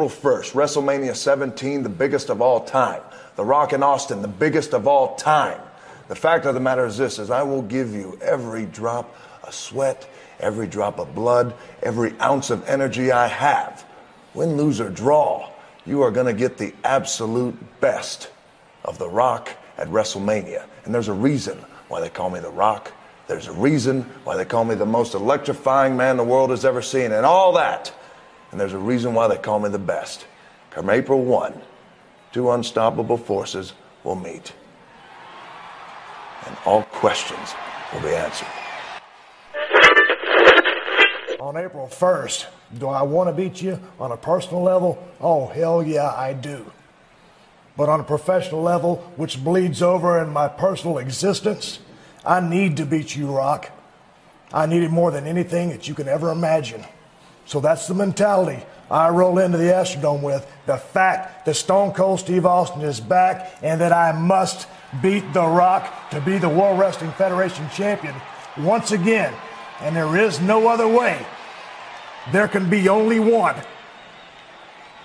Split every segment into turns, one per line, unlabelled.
April 1st, WrestleMania 17, the biggest of all time. The Rock in Austin, the biggest of all time. The fact of the matter is this is I will give you every drop of sweat, every drop of blood, every ounce of energy I have. Win, lose, or draw, you are going to get the absolute best of The Rock at WrestleMania. And there's a reason why they call me The Rock. There's a reason why they call me the most electrifying man the world has ever seen, and all that. And there's a reason why they call me the best. Come April 1, two unstoppable forces will meet. And all questions will be answered.
On April 1st, do I want to beat you on a personal level? Oh, hell yeah, I do. But on a professional level, which bleeds over in my personal existence, I need to beat you, Rock. I need it more than anything that you can ever imagine. So that's the mentality I roll into the Astrodome with. The fact that Stone Cold Steve Austin is back and that I must beat The Rock to be the World Wrestling Federation champion once again. And there is no other way. There can be only one.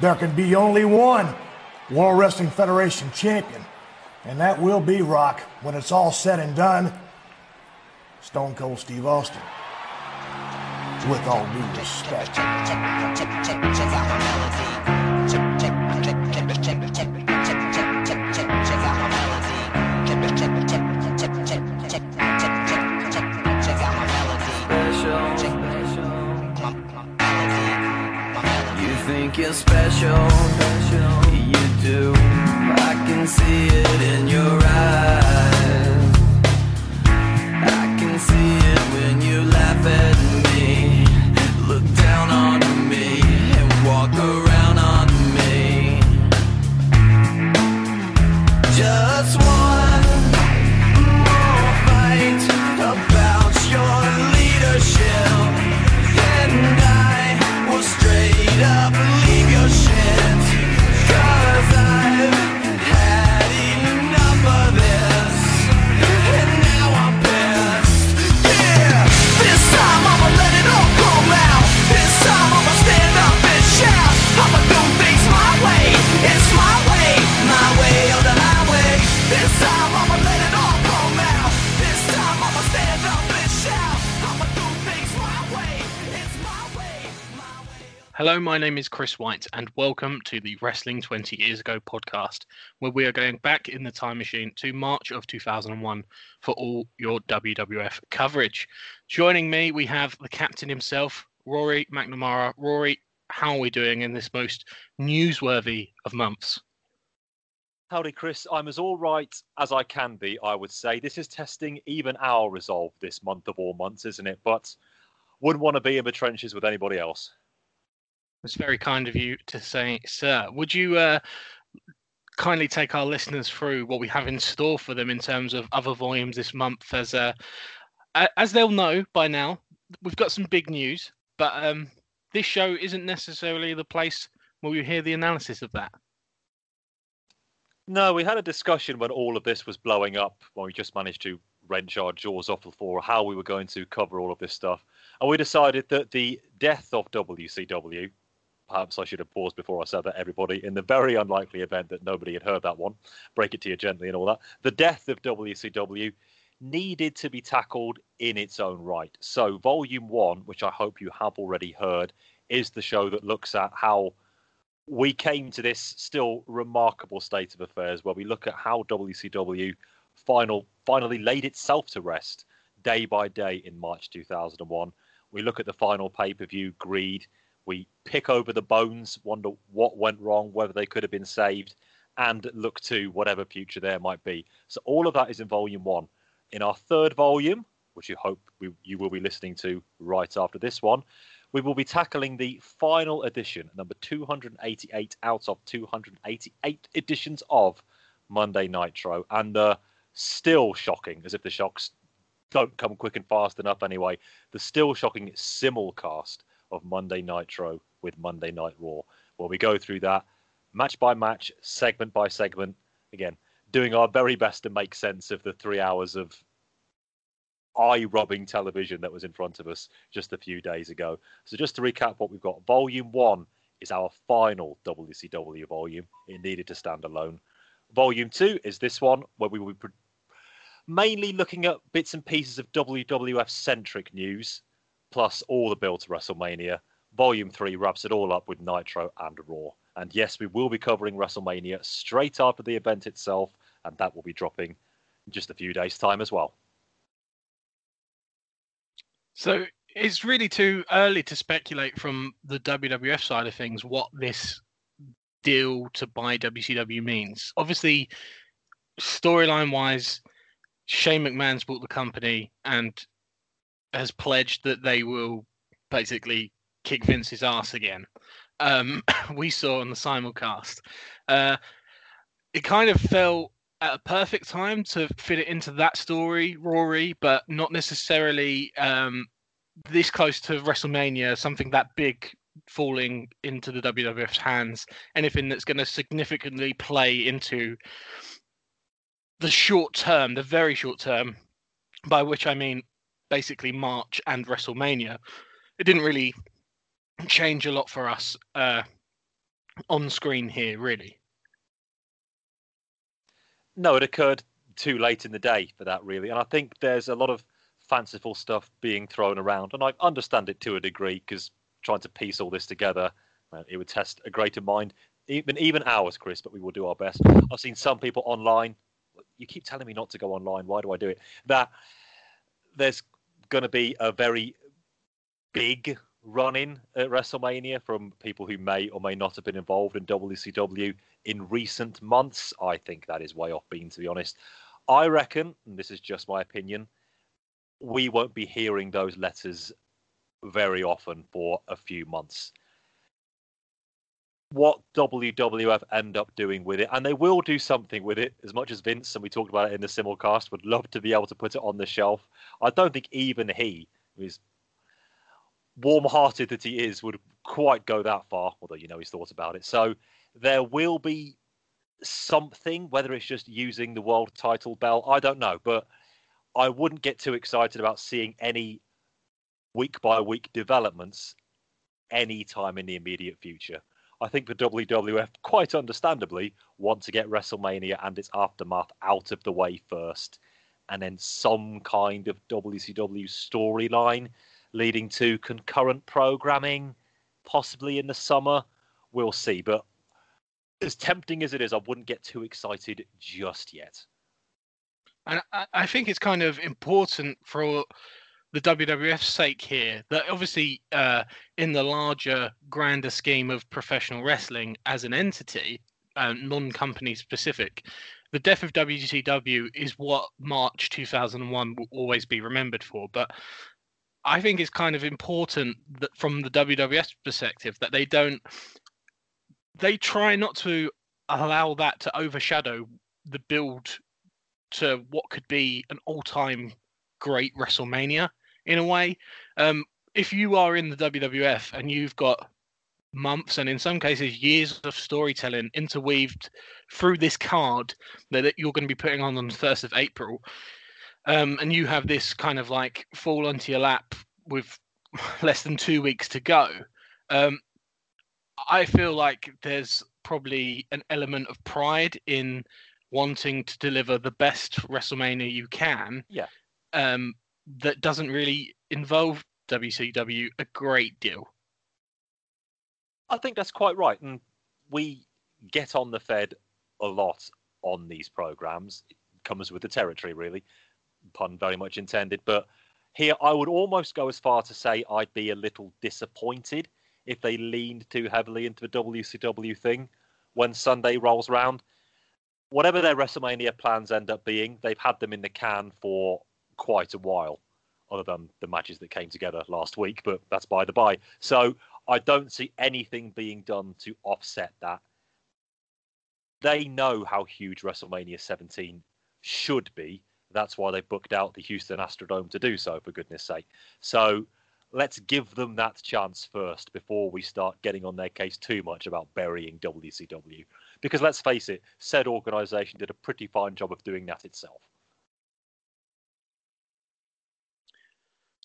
There can be only one World Wrestling Federation champion. And that will be Rock when it's all said and done. Stone Cold Steve Austin. With all due respect.
You think you're special, you do. I can see it in your eyes. I can see it when you laugh at
Hello, my name is Chris White, and welcome to the Wrestling 20 Years Ago podcast, where we are going back in the time machine to March of 2001 for all your WWF coverage. Joining me, we have the captain himself, Rory McNamara. Rory, how are we doing in this most newsworthy of months?
Howdy, Chris. I'm as all right as I can be, I would say. This is testing even our resolve this month of all months, isn't it? But wouldn't want to be in the trenches with anybody else.
It's very kind of you to say, sir. Would you uh, kindly take our listeners through what we have in store for them in terms of other volumes this month? As uh, as they'll know by now, we've got some big news, but um, this show isn't necessarily the place where you hear the analysis of that.
No, we had a discussion when all of this was blowing up, when we just managed to wrench our jaws off the floor, how we were going to cover all of this stuff. And we decided that the death of WCW, Um, perhaps I should have paused before I said that, everybody, in the very unlikely event that nobody had heard that one, break it to you gently and all that, the death of WCW needed to be tackled in its own right. So, Volume 1, which I hope you have already heard, is the show that looks at how we came to this still remarkable state of affairs where we look at how WCW final finally laid itself to rest day by day in March 2001. We look at the final pay-per-view Greed. We pick over the bones, wonder what went wrong, whether they could have been saved, and look to whatever future there might be. So all of that is in volume 1. In our third volume, which you hope we, you will be listening to right after this one, we will be tackling the final edition, number 288 out of 288 editions of Monday Nitro. And uh, still shocking, as if the shocks don't come quick and fast enough anyway, the still shocking simulcast of Monday Nitro with Monday Night Raw, where we go through that match by match, segment by segment. Again, doing our very best to make sense of the three hours of eye rubbing television that was in front of us just a few days ago. So, just to recap what we've got Volume 1 is our final WCW volume. It needed to stand alone. Volume 2 is this one, where we will be mainly looking at bits and pieces of WWF centric news, plus all the build to WrestleMania. Volume 3 wraps it all up with Nitro and Raw. And yes, we will be covering WrestleMania straight after the event itself, and that will be dropping in just a few days' time as well.
So it's really too early to speculate from the WWF side of things what this deal to buy WCW means. Obviously, storyline wise, Shane McMahon's bought the company and has pledged that they will basically kick Vince's ass again. Um, we saw on the simulcast. Uh, it kind of fell at a perfect time to fit it into that story, Rory, but not necessarily um, this close to WrestleMania, something that big falling into the WWF's hands, anything that's going to significantly play into the short term, the very short term, by which I mean basically March and WrestleMania. It didn't really change a lot for us uh, on screen here, really.
No, it occurred too late in the day for that, really. And I think there's a lot of fanciful stuff being thrown around. And I understand it to a degree because trying to piece all this together, it would test a greater mind, even even ours, Chris. But we will do our best. I've seen some people online. You keep telling me not to go online. Why do I do it? That there's going to be a very big run in at WrestleMania from people who may or may not have been involved in WCW in recent months. I think that is way off being, to be honest. I reckon, and this is just my opinion, we won't be hearing those letters very often for a few months. What WWF end up doing with it, and they will do something with it, as much as Vince, and we talked about it in the simulcast, would love to be able to put it on the shelf. I don't think even he, who's warm-hearted that he is, would quite go that far. Although you know he's thought about it. So there will be something, whether it's just using the world title belt, I don't know, but I wouldn't get too excited about seeing any week by week developments anytime in the immediate future. I think the WWF, quite understandably, want to get WrestleMania and its aftermath out of the way first, and then some kind of WCW storyline leading to concurrent programming, possibly in the summer. We'll see. But as tempting as it is, I wouldn't get too excited just yet.
And I, think it's kind of important for the WWF's sake here that obviously, uh, in the larger, grander scheme of professional wrestling as an entity, um, non company specific, the death of WCW is what March 2001 will always be remembered for. But I think it's kind of important that from the WWF perspective that they don't, they try not to allow that to overshadow the build to what could be an all-time great WrestleMania in a way. Um, if you are in the WWF and you've got months and in some cases years of storytelling interweaved through this card that, you're going to be putting on on the first of April, um, and you have this kind of like fall onto your lap with less than two weeks to go. Um, I feel like there's probably an element of pride in wanting to deliver the best WrestleMania you can.
Yeah.
Um, that doesn't really involve WCW a great deal.
I think that's quite right. And we get on the Fed a lot on these programs. It comes with the territory, really. Pun very much intended. But here, I would almost go as far to say I'd be a little disappointed if they leaned too heavily into the WCW thing when Sunday rolls round. Whatever their WrestleMania plans end up being, they've had them in the can for quite a while, other than the matches that came together last week, but that's by the by. So I don't see anything being done to offset that. They know how huge WrestleMania 17 should be. That's why they booked out the Houston Astrodome to do so, for goodness sake. So let's give them that chance first before we start getting on their case too much about burying WCW. Because let's face it, said organization did a pretty fine job of doing that itself.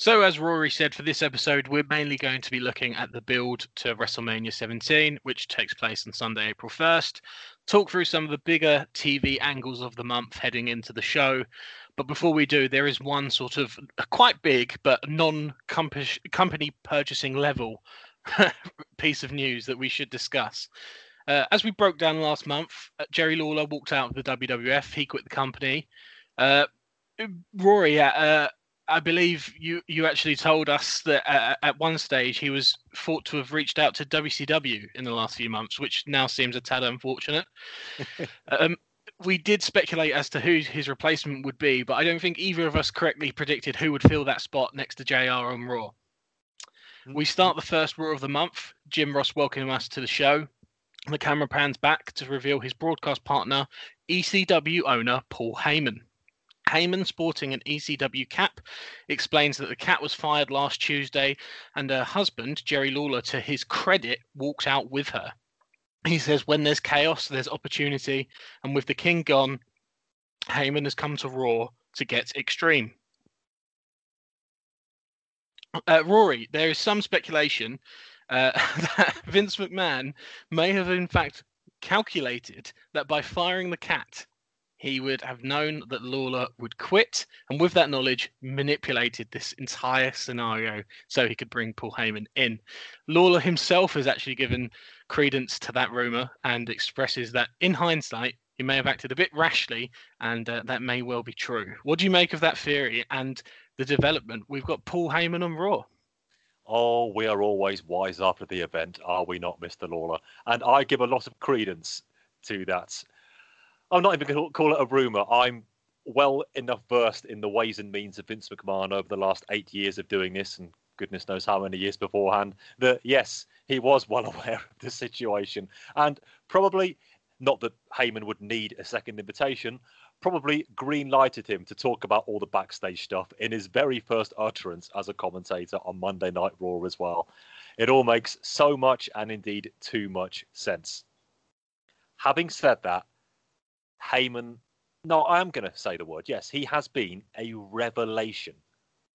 So, as Rory said, for this episode, we're mainly going to be looking at the build to WrestleMania 17, which takes place on Sunday, April 1st. Talk through some of the bigger TV angles of the month heading into the show. But before we do, there is one sort of quite big but non company purchasing level piece of news that we should discuss. Uh, as we broke down last month, uh, Jerry Lawler walked out of the WWF. He quit the company. Uh, Rory, uh, I believe you you actually told us that at, at one stage he was thought to have reached out to WCW in the last few months, which now seems a tad unfortunate. um, we did speculate as to who his replacement would be, but I don't think either of us correctly predicted who would fill that spot next to JR on Raw. Hmm. We start the first Raw of the month. Jim Ross welcoming us to the show. The camera pans back to reveal his broadcast partner, ECW owner Paul Heyman. Heyman, sporting an ECW cap, explains that the Kat was fired last Tuesday and her husband, Jerry Lawler, to his credit, walked out with her. He says, When there's chaos, there's opportunity. And with the king gone, Heyman has come to Raw to get extreme. Uh, Rory, there is some speculation uh, that Vince McMahon may have, in fact, calculated that by firing the Kat, he would have known that Lawler would quit, and with that knowledge, manipulated this entire scenario so he could bring Paul Heyman in. Lawler himself has actually given credence to that rumor and expresses that, in hindsight, he may have acted a bit rashly, and uh, that may well be true. What do you make of that theory and the development? We've got Paul Heyman on Raw.
Oh, we are always wise after the event, are we not, Mr. Lawler? And I give a lot of credence to that I'm not even going to call it a rumor. I'm well enough versed in the ways and means of Vince McMahon over the last eight years of doing this, and goodness knows how many years beforehand, that yes, he was well aware of the situation. And probably, not that Heyman would need a second invitation, probably green lighted him to talk about all the backstage stuff in his very first utterance as a commentator on Monday Night Raw as well. It all makes so much and indeed too much sense. Having said that, Heyman, no, I am going to say the word. Yes, he has been a revelation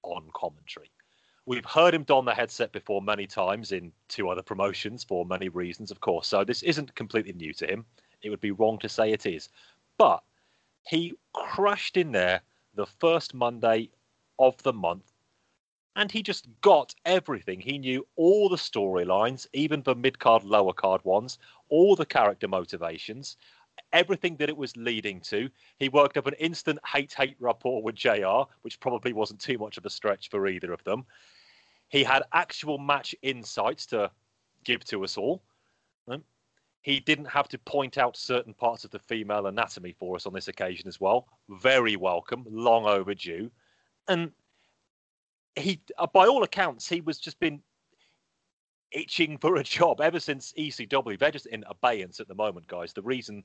on commentary. We've heard him don the headset before many times in two other promotions for many reasons, of course. So this isn't completely new to him. It would be wrong to say it is. But he crashed in there the first Monday of the month and he just got everything. He knew all the storylines, even the mid card, lower card ones, all the character motivations, everything that it was leading to. He worked up an instant hate hate rapport with JR, which probably wasn't too much of a stretch for either of them. He had actual match insights to give to us all. He didn't have to point out certain parts of the female anatomy for us on this occasion as well. Very welcome, long overdue. And he, uh, by all accounts, he was just been itching for a job ever since ECW. They're just in abeyance at the moment, guys. The reason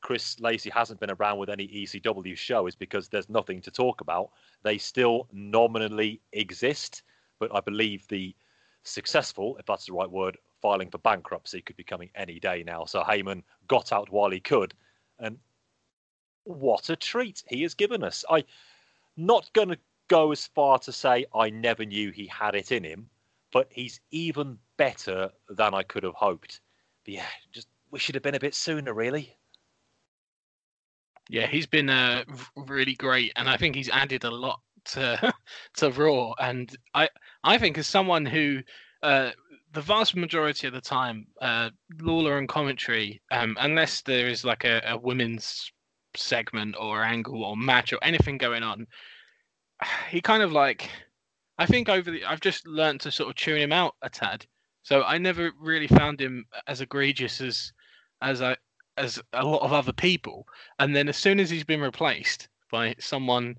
Chris Lacey hasn't been around with any ECW show is because there's nothing to talk about. They still nominally exist, but I believe the successful, if that's the right word, filing for bankruptcy could be coming any day now. So Heyman got out while he could, and what a treat he has given us. I not going to go as far to say I never knew he had it in him, but he's even better than I could have hoped. But yeah, just wish it had been a bit sooner, really.
Yeah, he's been uh, really great, and I think he's added a lot to to Raw. And I I think as someone who uh, the vast majority of the time, uh, Lawler and commentary, um, unless there is like a, a women's segment or angle or match or anything going on, he kind of like I think over the I've just learned to sort of tune him out a tad. So I never really found him as egregious as as I as a lot of other people. And then as soon as he's been replaced by someone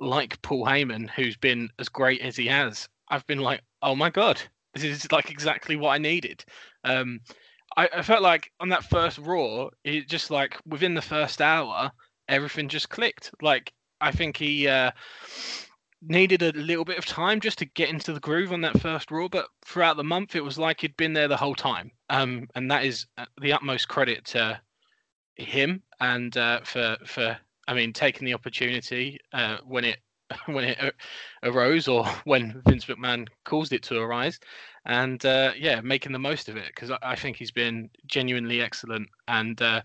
like Paul Heyman, who's been as great as he has, I've been like, oh my god, this is like exactly what I needed. Um, I, I felt like on that first Raw, it just like within the first hour, everything just clicked. Like I think he. Uh, needed a little bit of time just to get into the groove on that first Raw, but throughout the month, it was like he'd been there the whole time. Um, and that is uh, the utmost credit to him and uh, for for I mean taking the opportunity uh, when it when it arose or when Vince McMahon caused it to arise, and uh, yeah, making the most of it because I, I think he's been genuinely excellent and uh,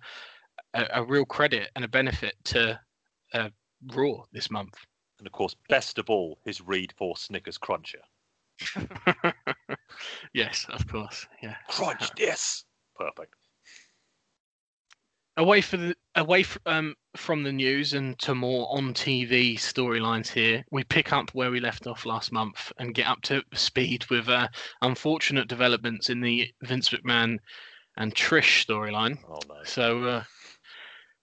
a, a real credit and a benefit to uh, Raw this month.
And of course, best of all, his read for Snickers Cruncher.
yes, of course. Yeah.
Crunch this. Perfect.
away for the away f- um, from the news and to more on TV storylines here, we pick up where we left off last month and get up to speed with uh, unfortunate developments in the Vince McMahon and Trish storyline.
Oh no.
So, uh,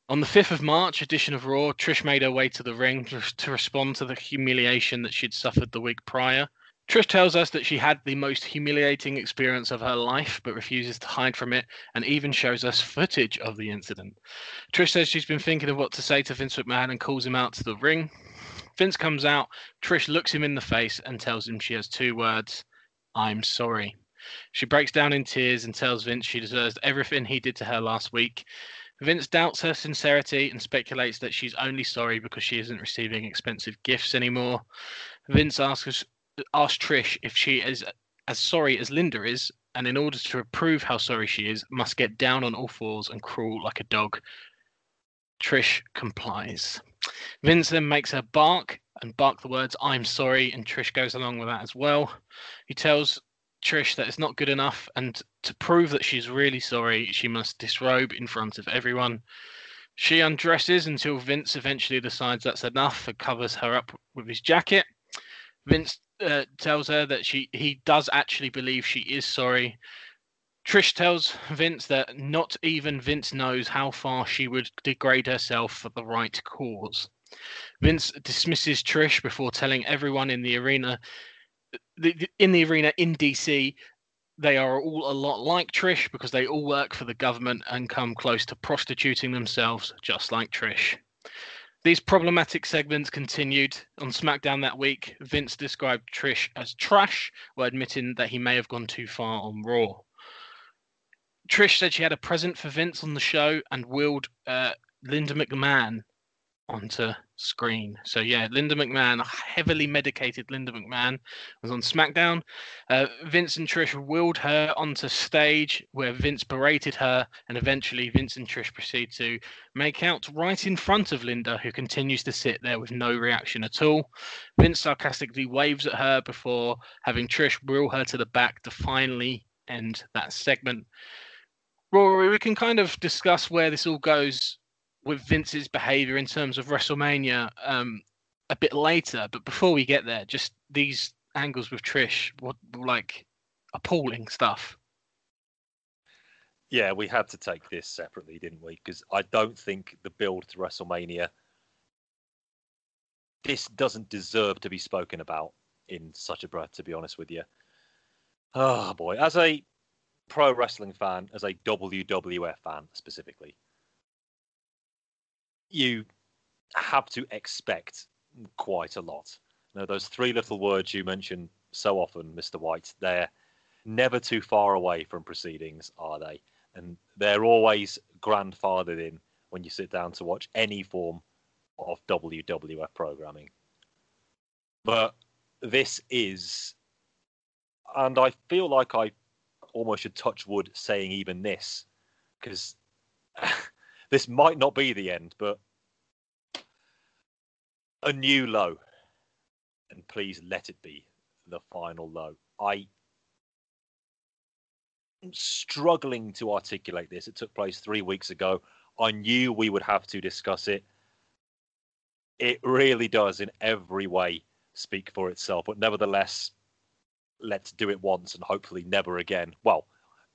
on the 5th of March edition of Raw, Trish made her way to the ring to, respond to the humiliation that she'd suffered the week prior. Trish tells us that she had the most humiliating experience of her life, but refuses to hide from it, and even shows us footage of the incident. Trish says she's been thinking of what to say to Vince McMahon and calls him out to the ring. Vince comes out, Trish looks him in the face and tells him she has two words I'm sorry. She breaks down in tears and tells Vince she deserves everything he did to her last week. Vince doubts her sincerity and speculates that she's only sorry because she isn't receiving expensive gifts anymore. Vince asks asks Trish if she is as sorry as Linda is, and in order to prove how sorry she is, must get down on all fours and crawl like a dog. Trish complies. Vince then makes her bark and bark the words "I'm sorry," and Trish goes along with that as well. He tells Trish that it's not good enough, and to prove that she's really sorry, she must disrobe in front of everyone. She undresses until Vince eventually decides that's enough and covers her up with his jacket. Vince uh, tells her that she he does actually believe she is sorry. Trish tells Vince that not even Vince knows how far she would degrade herself for the right cause. Vince dismisses Trish before telling everyone in the arena in the arena in DC they are all a lot like Trish because they all work for the government and come close to prostituting themselves just like Trish. These problematic segments continued on SmackDown that week. Vince described Trish as trash while admitting that he may have gone too far on Raw. Trish said she had a present for Vince on the show and willed uh, Linda McMahon onto screen. So yeah, Linda McMahon, heavily medicated Linda McMahon, was on SmackDown. Uh, Vince and Trish wheeled her onto stage where Vince berated her, and eventually Vince and Trish proceed to make out right in front of Linda, who continues to sit there with no reaction at all. Vince sarcastically waves at her before having Trish wheel her to the back to finally end that segment. Rory, we can kind of discuss where this all goes with Vince's behavior in terms of WrestleMania um, a bit later. But before we get there, just these angles with Trish, what like appalling stuff.
Yeah, we had to take this separately, didn't we? Because I don't think the build to WrestleMania this doesn't deserve to be spoken about in such a breath, to be honest with you. Oh boy, as a pro wrestling fan, as a WWF fan specifically, you have to expect quite a lot. Now, those three little words you mention so often, Mr. White, they're never too far away from proceedings, are they? And they're always grandfathered in when you sit down to watch any form of WWF programming. But this is, and I feel like I almost should touch wood saying even this, because this might not be the end, but a new low. And please let it be the final low. I am struggling to articulate this. It took place three weeks ago. I knew we would have to discuss it. It really does, in every way, speak for itself. But nevertheless, let's do it once and hopefully never again. Well,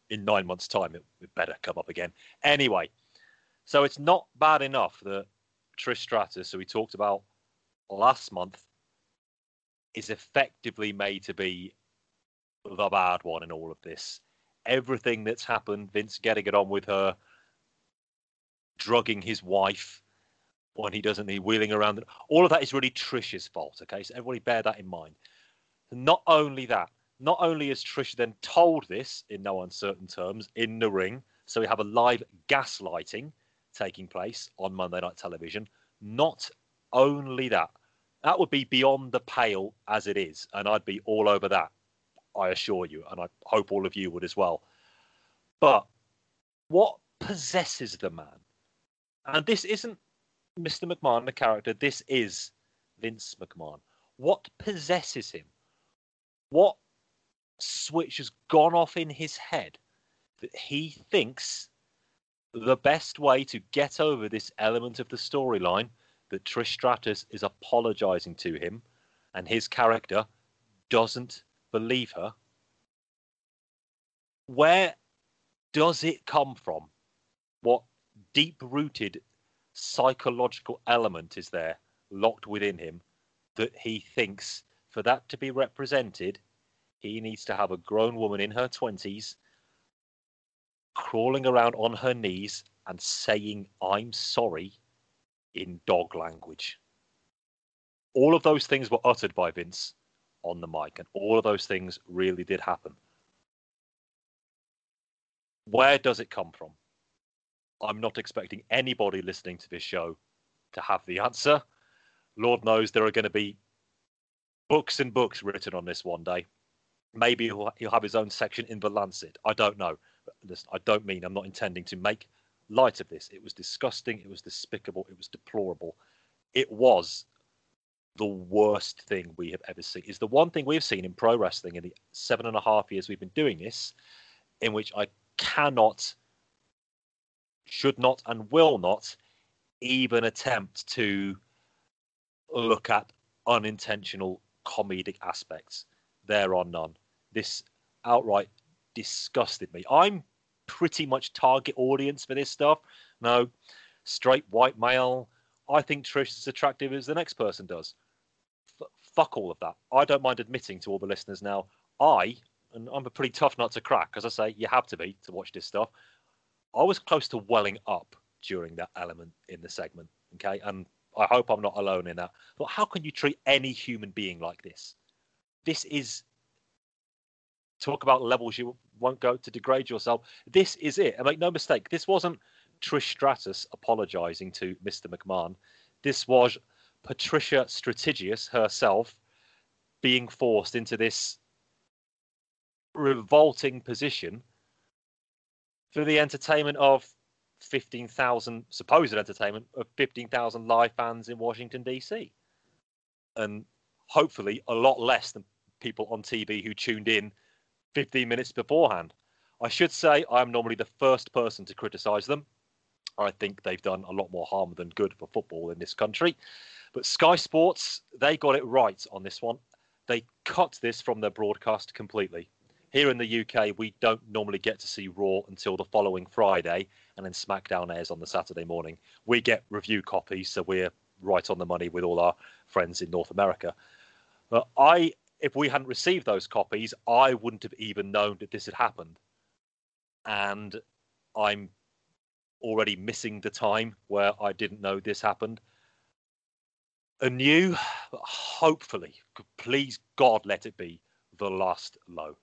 in nine months' time, it, it better come up again. Anyway, so it's not bad enough that Trish Stratus, who we talked about last month, is effectively made to be the bad one in all of this. Everything that's happened, Vince getting it on with her, drugging his wife when he doesn't need wheeling around. All of that is really Trish's fault. Okay, so everybody bear that in mind. Not only that, not only is Trish then told this in no uncertain terms in the ring, so we have a live gaslighting taking place on Monday Night Television. Not only that, That would be beyond the pale as it is, and I'd be all over that. I assure you, and I hope all of you would as well. But what possesses the man? And this isn't Mr. McMahon, the character. This is Vince McMahon. What possesses him? What switch has gone off in his head that he thinks the best way to get over this element of the storyline that Trish Stratus is apologizing to him and his character doesn't believe her. Where does it come from? What deep rooted psychological element is there locked within him that he thinks for that to be represented, he needs to have a grown woman in her 20s crawling around on her knees and saying, I'm sorry in dog language. All of those things were uttered by Vince on the mic, and all of those things really did happen. Where does it come from? I'm not expecting anybody listening to this show to have the answer. Lord knows there are going to be books and books written on this one day. Maybe he'll, have his own section in the Lancet. I don't know. Listen, I don't mean I'm not intending to make light of this. It was disgusting. It was despicable. It was deplorable. It was the worst thing we have ever seen. It's the one thing we've seen in pro wrestling in the seven and a half years we've been doing this, in which I cannot, should not, and will not even attempt to look at unintentional comedic aspects. There are none. This outright disgusted me. I'm pretty much target audience for this stuff. No, straight white male. I think Trish is attractive as the next person does. F- fuck all of that. I don't mind admitting to all the listeners now. I, and I'm a pretty tough nut to crack, as I say, you have to be to watch this stuff. I was close to welling up during that element in the segment. Okay, and I hope I'm not alone in that. But how can you treat any human being like this? This is talk about levels you won't go to degrade yourself. This is it. And make no mistake, this wasn't Trish Stratus apologizing to Mr. McMahon. This was Patricia Stratigeas herself being forced into this revolting position for the entertainment of 15,000 supposed entertainment of 15,000 live fans in Washington DC. And hopefully a lot less than people on TV who tuned in 15 minutes beforehand. I should say I'm normally the first person to criticize them. I think they've done a lot more harm than good for football in this country. But Sky Sports, they got it right on this one. They cut this from their broadcast completely. Here in the UK, we don't normally get to see Raw until the following Friday, and then SmackDown airs on the Saturday morning. We get review copies, so we're right on the money with all our friends in North America. But I, if we hadn't received those copies, I wouldn't have even known that this had happened. And I'm already missing the time where I didn't know this happened. Anew, hopefully, please God, let it be the last low.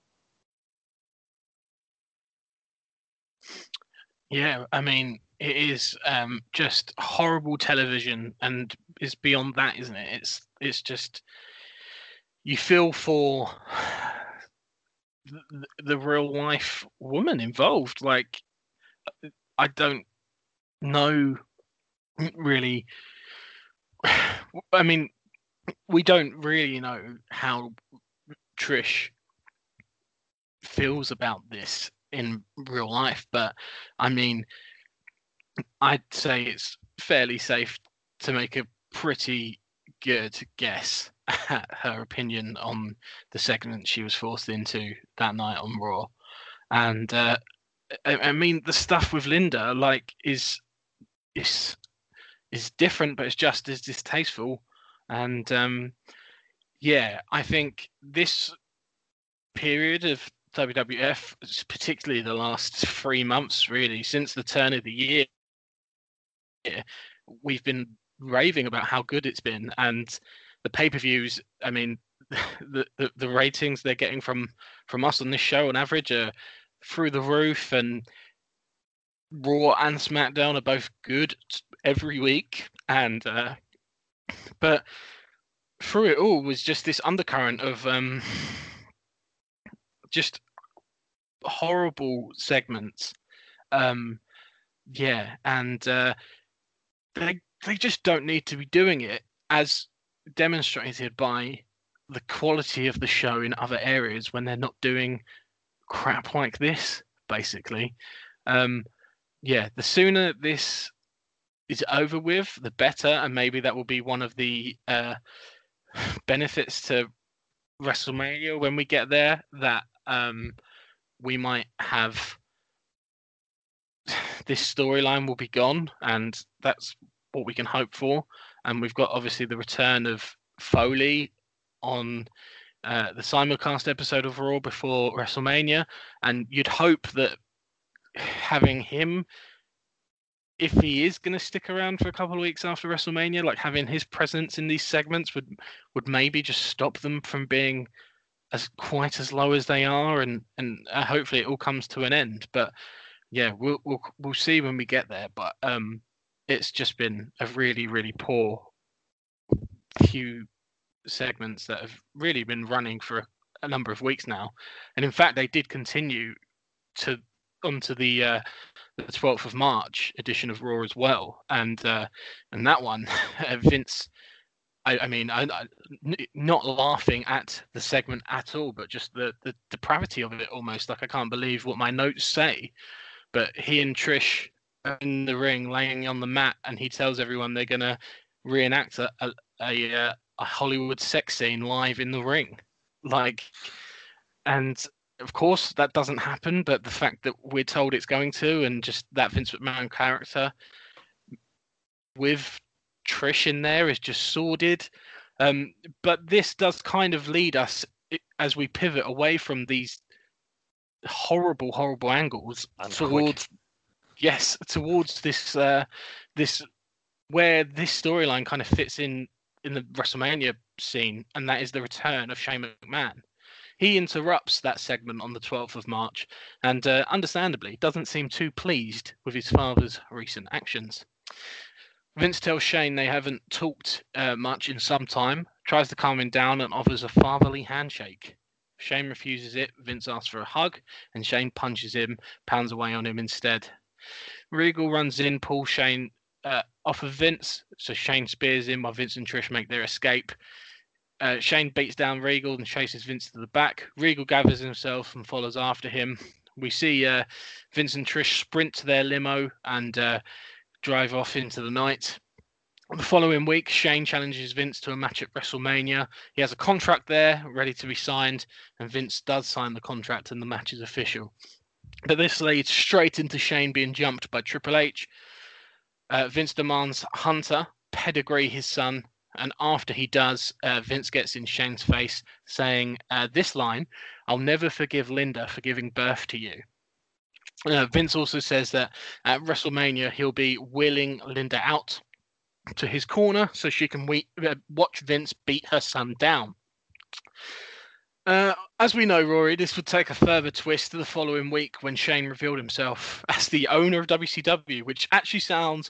Yeah, I mean, it is um, just horrible television, and it's beyond that, isn't it? It's it's just you feel for the, real life woman involved. Like, I don't know really. I mean, we don't really know how Trish feels about this in real life, but I mean, I'd say it's fairly safe to make a pretty good guess her opinion on the segment she was forced into that night on Raw. And uh, I, I mean, the stuff with Linda, like, is is is different, but it's just as distasteful. And um, yeah, I think this period of WWF, particularly the last three months, really, since the turn of the year, we've been raving about how good it's been. And the pay per views, I mean, the, the, the ratings they're getting from from us on this show on average are through the roof, and Raw and SmackDown are both good every week. And uh, but through it all was just this undercurrent of um, just horrible segments. Um, yeah, and uh, they they just don't need to be doing it, as demonstrated by the quality of the show in other areas when they're not doing crap like this. Basically, um, yeah, the sooner this is over with, the better, and maybe that will be one of the uh, benefits to WrestleMania when we get there. That um, we might have this storyline will be gone, and that's what we can hope for. And we've got obviously the return of Foley on uh, the simulcast episode of Raw before WrestleMania, and you'd hope that having him, if he is going to stick around for a couple of weeks after WrestleMania, like having his presence in these segments would would maybe just stop them from being as quite as low as they are, and and uh, hopefully it all comes to an end. But yeah, we'll we'll we'll see when we get there. But um, it's just been a really really poor few segments that have really been running for a, a number of weeks now, and in fact they did continue to onto the uh, the 12th of March edition of Raw as well, and uh, and that one, Vince. I, I mean, I, I, not laughing at the segment at all, but just the, the depravity of it almost. Like I can't believe what my notes say. But he and Trish in the ring, laying on the mat, and he tells everyone they're gonna reenact a a, a, uh, a Hollywood sex scene live in the ring. Like, and of course that doesn't happen. But the fact that we're told it's going to, and just that Vince McMahon character with Trish in there is just sordid. Um, but this does kind of lead us as we pivot away from these horrible, horrible angles
And quick.
Yes, towards this uh, this where this storyline kind of fits in in the WrestleMania scene, and that is the return of Shane McMahon. He interrupts that segment on the 12th of March, and uh, understandably doesn't seem too pleased with his father's recent actions. Vince tells Shane they haven't talked uh, much in some time, tries to calm him down, and offers a fatherly handshake. Shane refuses it. Vince asks for a hug, and Shane punches him, pounds away on him instead. Regal runs in, pulls Shane uh, off of Vince, so Shane spears him while Vince and Trish make their escape. Uh, Shane beats down Regal and chases Vince to the back. Regal gathers himself and follows after him. We see uh, Vince and Trish sprint to their limo and uh, drive off into the night. The following week, Shane challenges Vince to a match at WrestleMania. He has a contract there ready to be signed, and Vince does sign the contract, and the match is official. But this leads straight into Shane being jumped by Triple H. Uh, Vince demands Hunter pedigree his son, and after he does, uh, Vince gets in Shane's face, saying uh, this line I'll never forgive Linda for giving birth to you. Uh, Vince also says that at WrestleMania he'll be wheeling Linda out to his corner so she can we- uh, watch Vince beat her son down. Uh, as we know, Rory, this would take a further twist the following week when Shane revealed himself as the owner of WCW, which actually sounds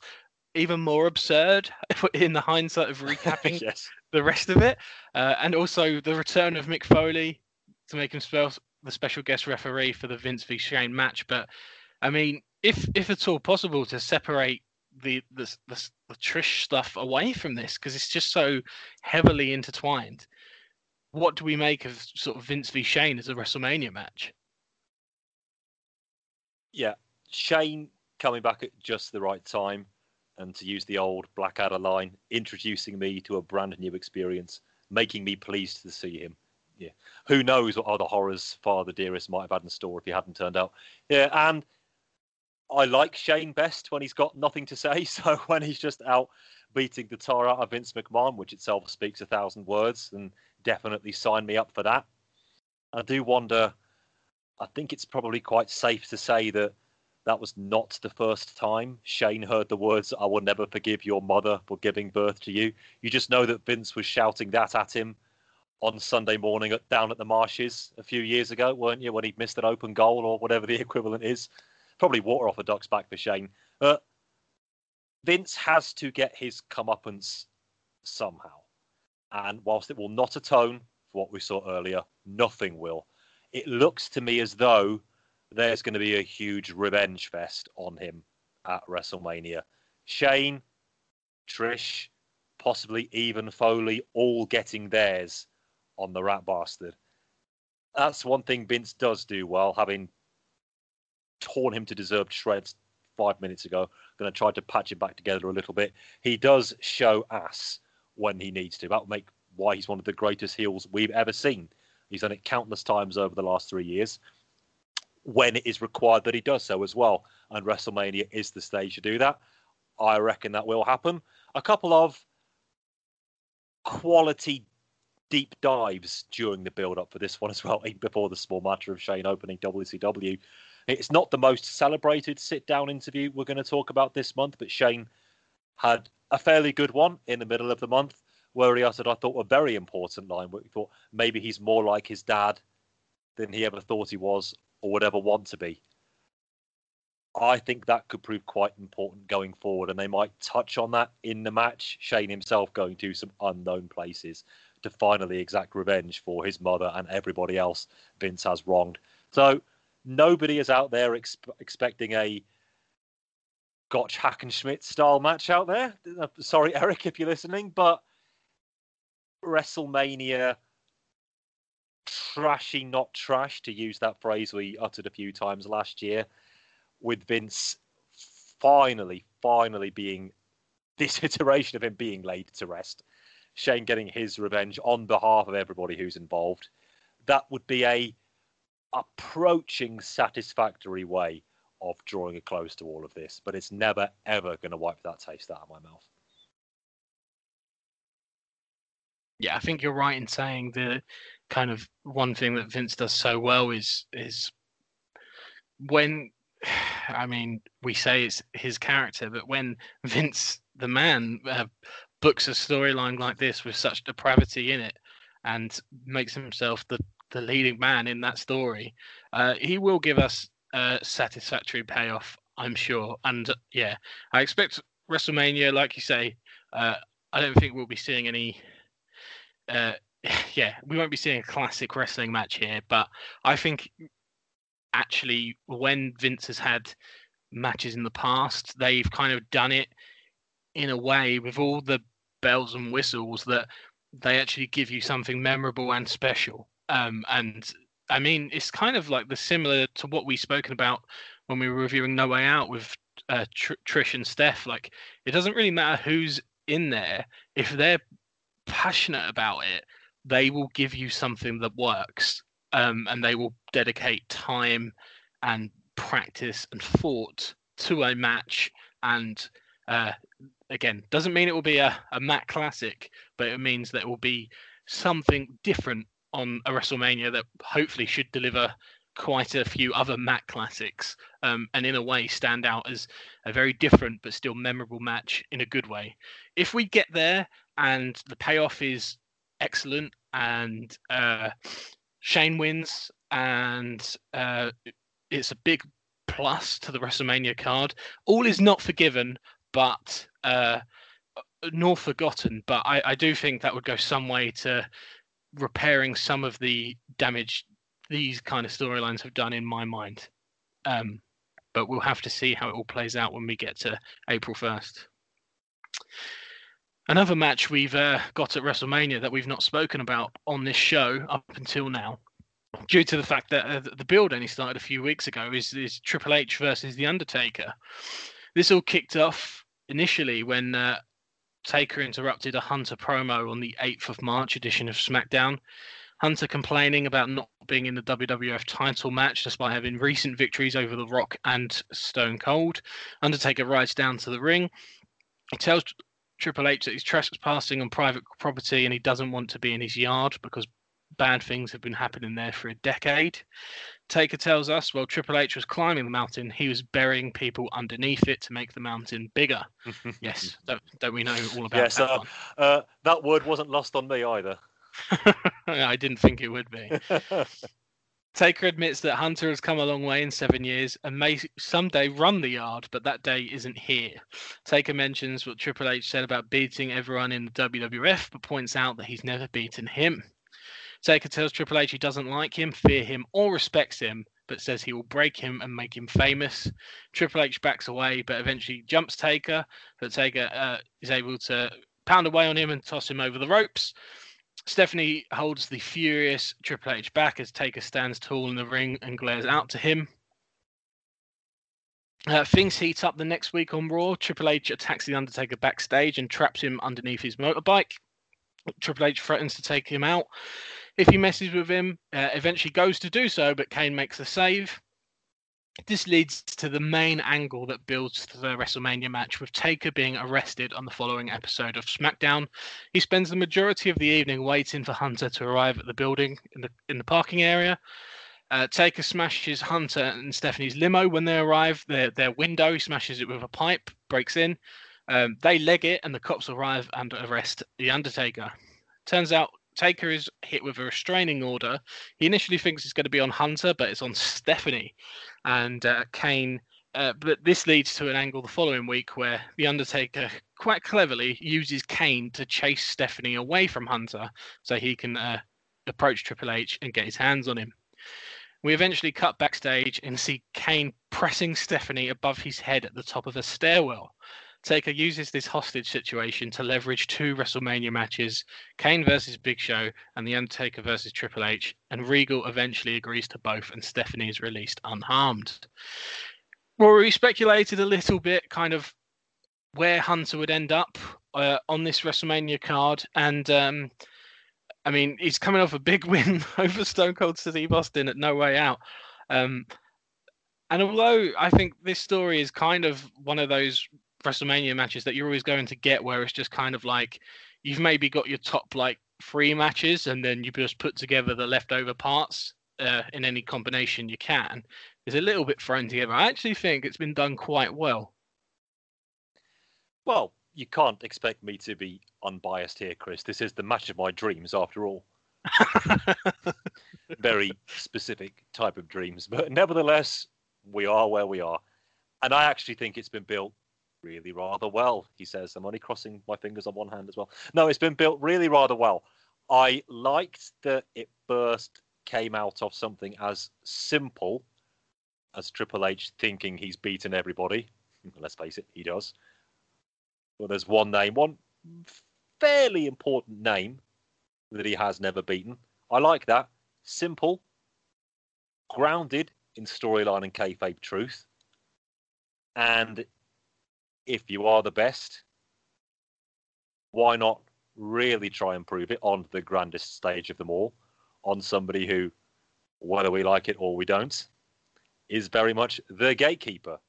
even more absurd in the hindsight of recapping
yes.
the rest of it, uh, and also the return of Mick Foley to make him spell the special guest referee for the Vince v Shane match. But I mean, if if at all possible, to separate the the the, the Trish stuff away from this because it's just so heavily intertwined. What do we make of sort of Vince v Shane as a WrestleMania match?
Yeah. Shane coming back at just the right time. And to use the old Blackadder line, introducing me to a brand new experience, making me pleased to see him. Yeah. Who knows what other horrors Father Dearest might have had in store if he hadn't turned out. Yeah. And I like Shane best when he's got nothing to say. So when he's just out beating the tar out of Vince McMahon, which itself speaks a thousand words, then definitely sign me up for that. I do wonder. I think it's probably quite safe to say that that was not the first time Shane heard the words, I will never forgive your mother for giving birth to you. You just know that Vince was shouting that at him on Sunday morning at, down at the marshes a few years ago, weren't you, when he'd missed an open goal or whatever the equivalent is? Probably water off a duck's back for Shane. But Vince has to get his comeuppance somehow. And whilst it will not atone for what we saw earlier, nothing will. It looks to me as though there's going to be a huge revenge fest on him at WrestleMania. Shane, Trish, possibly even Foley, all getting theirs on the Rat Bastard. That's one thing Vince does do well, having torn him to deserved shreds five minutes ago. Going to try to patch it back together a little bit. He does show ass when he needs to. That will make why he's one of the greatest heels we've ever seen. He's done it countless times over the last three years when it is required that he does so as well. And WrestleMania is the stage to do that. I reckon that will happen. A couple of quality deep dives during the build up for this one as well, even before the small matter of Shane opening WCW. It's not the most celebrated sit down interview we're going to talk about this month, but Shane had a fairly good one in the middle of the month where he uttered, I thought, a very important line where he thought maybe he's more like his dad than he ever thought he was or would ever want to be. I think that could prove quite important going forward, and they might touch on that in the match. Shane himself going to some unknown places to finally exact revenge for his mother and everybody else Vince has wronged. So nobody is out there exp- expecting a Gotch Hackenschmidt style match out there. Uh, sorry, Eric, if you're listening, but WrestleMania trashy, not trash, to use that phrase we uttered a few times last year, with Vince finally, finally being this iteration of him being laid to rest. Shane getting his revenge on behalf of everybody who's involved. That would be a approaching satisfactory way of drawing a close to all of this, but it's never ever going to wipe that taste out of my mouth.
Yeah, I think you're right in saying the kind of one thing that Vince does so well is is when I mean we say it's his character, but when Vince the man uh, books a storyline like this with such depravity in it and makes himself the the leading man in that story, uh, he will give us satisfactory payoff, I'm sure. And uh, yeah, I expect WrestleMania, like you say, uh, I don't think we'll be seeing any uh, yeah, we won't be seeing a classic wrestling match here, but I think actually when Vince has had matches in the past, they've kind of done it in a way with all the bells and whistles that they actually give you something memorable and special. Um, and I mean, it's kind of like the similar to what we've spoken about when we were reviewing No Way Out with uh, Tr- Trish and Steph. Like, it doesn't really matter who's in there if they're passionate about it they will give you something that works um, and they will dedicate time and practice and thought to a match and uh, again doesn't mean it will be a, a mat classic but it means that it will be something different on a wrestlemania that hopefully should deliver quite a few other mat classics um, and in a way stand out as a very different but still memorable match in a good way if we get there and the payoff is excellent, and uh, Shane wins, and uh, it's a big plus to the WrestleMania card. All is not forgiven, but uh, nor forgotten. But I, I do think that would go some way to repairing some of the damage these kind of storylines have done in my mind. Um, but we'll have to see how it all plays out when we get to April 1st. Another match we've uh, got at WrestleMania that we've not spoken about on this show up until now, due to the fact that uh, the build only started a few weeks ago, is, is Triple H versus The Undertaker. This all kicked off initially when uh, Taker interrupted a Hunter promo on the 8th of March edition of SmackDown. Hunter complaining about not being in the WWF title match despite having recent victories over The Rock and Stone Cold. Undertaker rides down to the ring. He tells Triple H that he's trespassing on private property and he doesn't want to be in his yard because bad things have been happening there for a decade. Taker tells us, well, Triple H was climbing the mountain, he was burying people underneath it to make the mountain bigger. yes, don't, don't, we know all about
yes,
that?
Uh, uh, that word wasn't lost on me either.
I didn't think it would be. Taker admits that Hunter has come a long way in seven years and may someday run the yard, but that day isn't here. Taker mentions what Triple H said about beating everyone in the WWF, but points out that he's never beaten him. Taker tells Triple H he doesn't like him, fear him, or respects him, but says he will break him and make him famous. Triple H backs away, but eventually jumps Taker, but Taker uh, is able to pound away on him and toss him over the ropes. Stephanie holds the furious Triple H back as Taker stands tall in the ring and glares out to him. Uh, things heat up the next week on Raw. Triple H attacks The Undertaker backstage and traps him underneath his motorbike. Triple H threatens to take him out if he messes with him. Uh, eventually goes to do so, but Kane makes the save. This leads to the main angle that builds the WrestleMania match, with Taker being arrested on the following episode of SmackDown. He spends the majority of the evening waiting for Hunter to arrive at the building in the in the parking area. Uh, Taker smashes Hunter and Stephanie's limo when they arrive. Their their window, he smashes it with a pipe, breaks in. Um, they leg it, and the cops arrive and arrest the Undertaker. Turns out Taker is hit with a restraining order. He initially thinks it's going to be on Hunter, but it's on Stephanie and uh, Kane. Uh, but this leads to an angle the following week where the Undertaker quite cleverly uses Kane to chase Stephanie away from Hunter so he can uh, approach Triple H and get his hands on him. We eventually cut backstage and see Kane pressing Stephanie above his head at the top of a stairwell. Taker uses this hostage situation to leverage two WrestleMania matches Kane versus Big Show and The Undertaker versus Triple H, and Regal eventually agrees to both, and Stephanie is released unharmed. Rory we speculated a little bit, kind of where Hunter would end up uh, on this WrestleMania card, and um, I mean, he's coming off a big win over Stone Cold Steve Austin at No Way Out. Um, and although I think this story is kind of one of those WrestleMania matches that you're always going to get where it's just kind of like you've maybe got your top like three matches and then you just put together the leftover parts uh, in any combination you can. Is a little bit thrown together. I actually think it's been done quite well.
Well, you can't expect me to be unbiased here, Chris. This is the match of my dreams, after all. Very specific type of dreams, but nevertheless, we are where we are, and I actually think it's been built really rather well. He says, "I'm only crossing my fingers on one hand as well." No, it's been built really rather well. I liked that it first came out of something as simple as Triple H thinking he's beaten everybody. Let's face it, he does. But there's one name, one fairly important name that he has never beaten. I like that. Simple, grounded in storyline and kayfabe truth. And if you are the best, why not really try and prove it on the grandest stage of them all, on somebody who, whether we like it or we don't, is very much the gatekeeper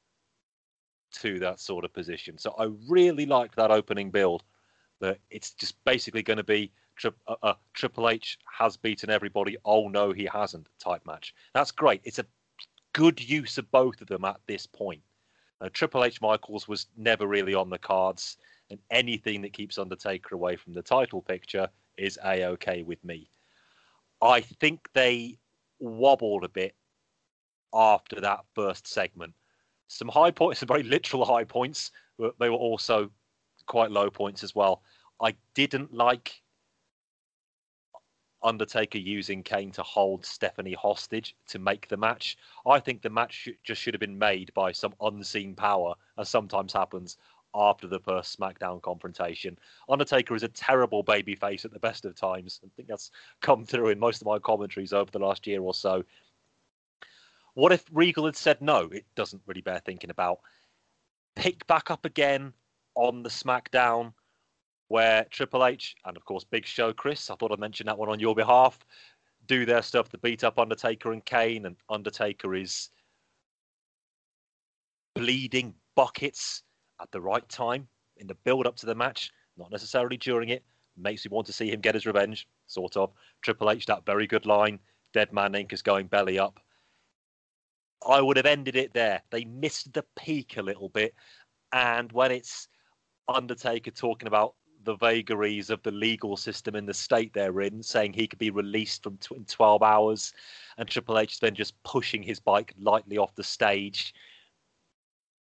to that sort of position. So I really like that opening build. That it's just basically going to be tri- uh, uh, Triple H has beaten everybody. Oh no, he hasn't. Type match. That's great. It's a good use of both of them at this point. Uh, Triple H Michaels was never really on the cards, and anything that keeps Undertaker away from the title picture is a okay with me. I think they wobbled a bit after that first segment. Some high points, some very literal high points, but they were also quite low points as well. I didn't like Undertaker using Kane to hold Stephanie hostage to make the match. I think the match sh- just should have been made by some unseen power, as sometimes happens after the first SmackDown confrontation. Undertaker is a terrible babyface at the best of times. I think that's come through in most of my commentaries over the last year or so. What if Regal had said no? It doesn't really bear thinking about. Pick back up again on the SmackDown where Triple H and of course Big Show Chris, I thought I'd mention that one on your behalf, do their stuff to beat up Undertaker and Kane, and Undertaker is bleeding buckets at the right time in the build up to the match, not necessarily during it. Makes me want to see him get his revenge, sort of. Triple H, that very good line. Dead Man Inc. is going belly up. I would have ended it there. They missed the peak a little bit. And when it's Undertaker talking about the vagaries of the legal system in the state they're in, saying he could be released from in 12 hours, and Triple H then just pushing his bike lightly off the stage.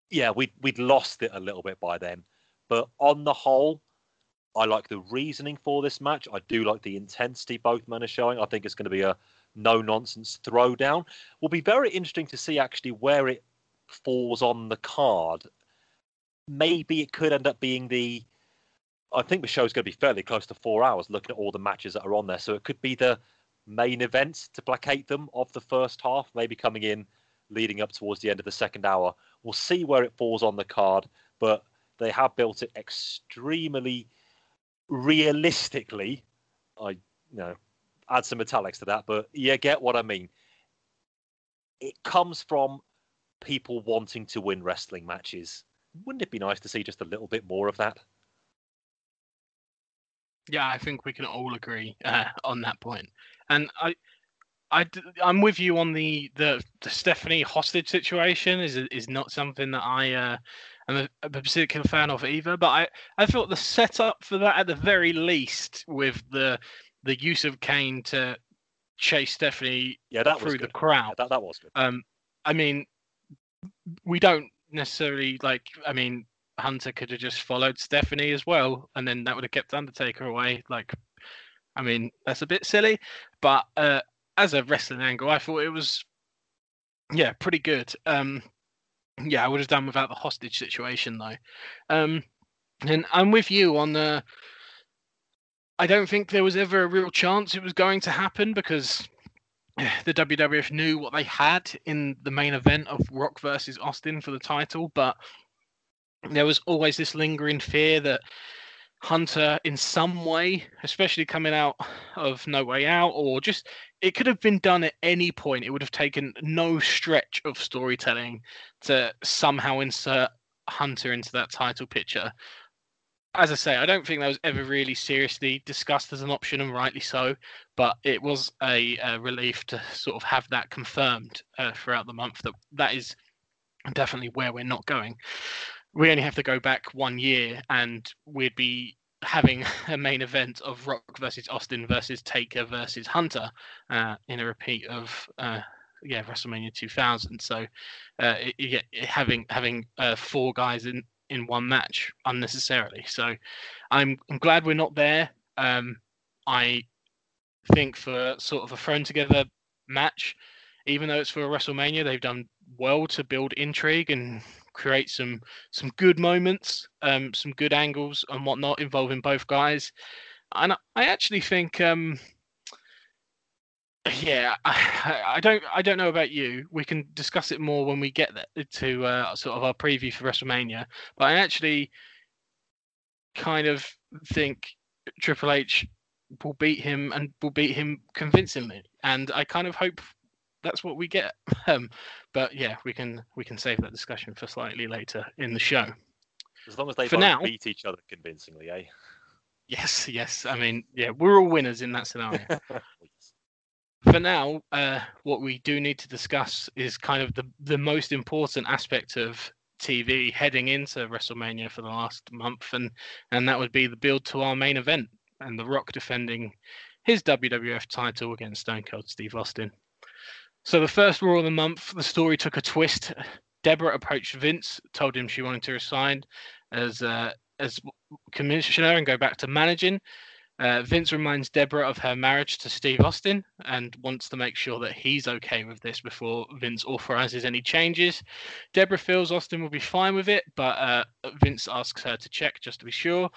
Yeah, we'd we'd lost it a little bit by then, but on the whole, I like the reasoning for this match. I do like the intensity both men are showing. I think it's going to be a no nonsense throwdown. Will be very interesting to see actually where it falls on the card. Maybe it could end up being the. I think the show is going to be fairly close to four hours looking at all the matches that are on there. So it could be the main events to placate them of the first half, maybe coming in leading up towards the end of the second hour. We'll see where it falls on the card, but they have built it extremely realistically. I you know add some italics to that, but you get what I mean. It comes from people wanting to win wrestling matches. Wouldn't it be nice to see just a little bit more of that?
Yeah, I think we can all agree uh, on that point. And I'm with you on the, the the Stephanie hostage situation. Is is not something that I uh, am a, particular fan of either. But I, I thought the setup for that at the very least with the the use of Kane to chase Stephanie
Yeah, that was
through the crowd.
Yeah, that, that was good.
Um, I mean, we don't necessarily like. I mean, Hunter could have just followed Stephanie as well, and then that would have kept Undertaker away. Like, I mean, that's a bit silly, but uh, as a wrestling angle, I thought it was, yeah, pretty good. Um, yeah, I would have done without the hostage situation though. Um, and I'm with you on the. I don't think there was ever a real chance it was going to happen because the WWF knew what they had in the main event of Rock versus Austin for the title, but there was always this lingering fear that Hunter, in some way, especially coming out of No Way Out, or just it could have been done at any point. It would have taken no stretch of storytelling to somehow insert Hunter into that title picture. As I say, I don't think that was ever really seriously discussed as an option, and rightly so. But it was a, a relief to sort of have that confirmed uh, throughout the month that that is definitely where we're not going. We only have to go back one year, and we'd be having a main event of Rock versus Austin versus Taker versus Hunter uh, in a repeat of uh, yeah WrestleMania 2000. So uh, it, it having having uh, four guys in in one match unnecessarily. So I'm I'm glad we're not there. Um, I think for sort of a thrown together match, even though it's for WrestleMania, they've done well to build intrigue and create some some good moments, um, some good angles and whatnot involving both guys. And I- actually think, um, yeah, I, I don't I don't know about you. We can discuss it more when we get to uh, sort of our preview for WrestleMania. But I actually kind of think Triple H will beat him and will beat him convincingly. And I kind of hope that's what we get. Um, but yeah, we can we can save that discussion for slightly later in the show.
As long as they
For
both
now-
beat each other convincingly, eh?
Yes, yes. I mean, yeah, we're all winners in that scenario. for now, uh, what we do need to discuss is kind of the the most important aspect of TV heading into WrestleMania for the last month, and and that would be the build to our main event and The Rock defending his WWF title against Stone Cold Steve Austin. So the first Raw of the month, the story took a twist. Deborah approached Vince, told him she wanted to resign as uh, as commissioner and go back to managing. Uh, Vince reminds Deborah of her marriage to Steve Austin and wants to make sure that he's okay with this before Vince authorizes any changes. Deborah feels Austin will be fine with it, but uh, Vince asks her to check just to be sure.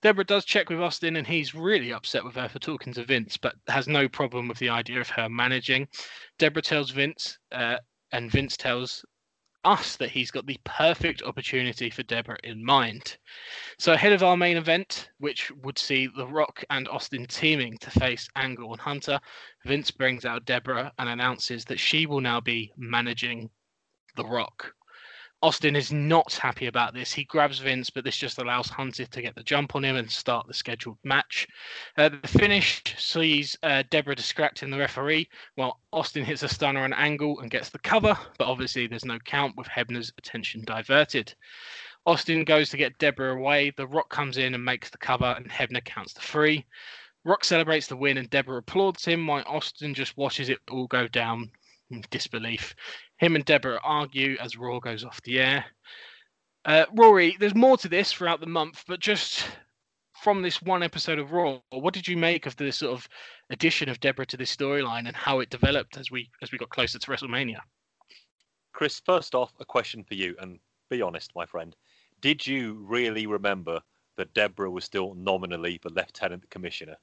Deborah does check with Austin, and he's really upset with her for talking to Vince, but has no problem with the idea of her managing. Deborah tells Vince, uh, and Vince tells us that he's got the perfect opportunity for Deborah in mind. So ahead of our main event, which would see The Rock and Austin teaming to face Angle and Hunter, Vince brings out Deborah and announces that she will now be managing The Rock. Austin is not happy about this. He grabs Vince, but this just allows Hunter to get the jump on him and start the scheduled match. Uh, the finish sees uh, Deborah distracting the referee while Austin hits a stunner on Angle and gets the cover, but obviously there's no count with Hebner's attention diverted. Austin goes to get Deborah away. The Rock comes in and makes the cover, and Hebner counts to three. Rock celebrates the win, and Deborah applauds him while Austin just watches it all go down disbelief. Him and Deborah argue as Raw goes off the air. Uh, Rory, there's more to this throughout the month, but just from this one episode of Raw, what did you make of the sort of addition of Deborah to this storyline and how it developed as we as we got closer to WrestleMania?
Chris, first off, a question for you, and be honest, my friend. Did you really remember that Deborah was still nominally the Lieutenant Commissioner?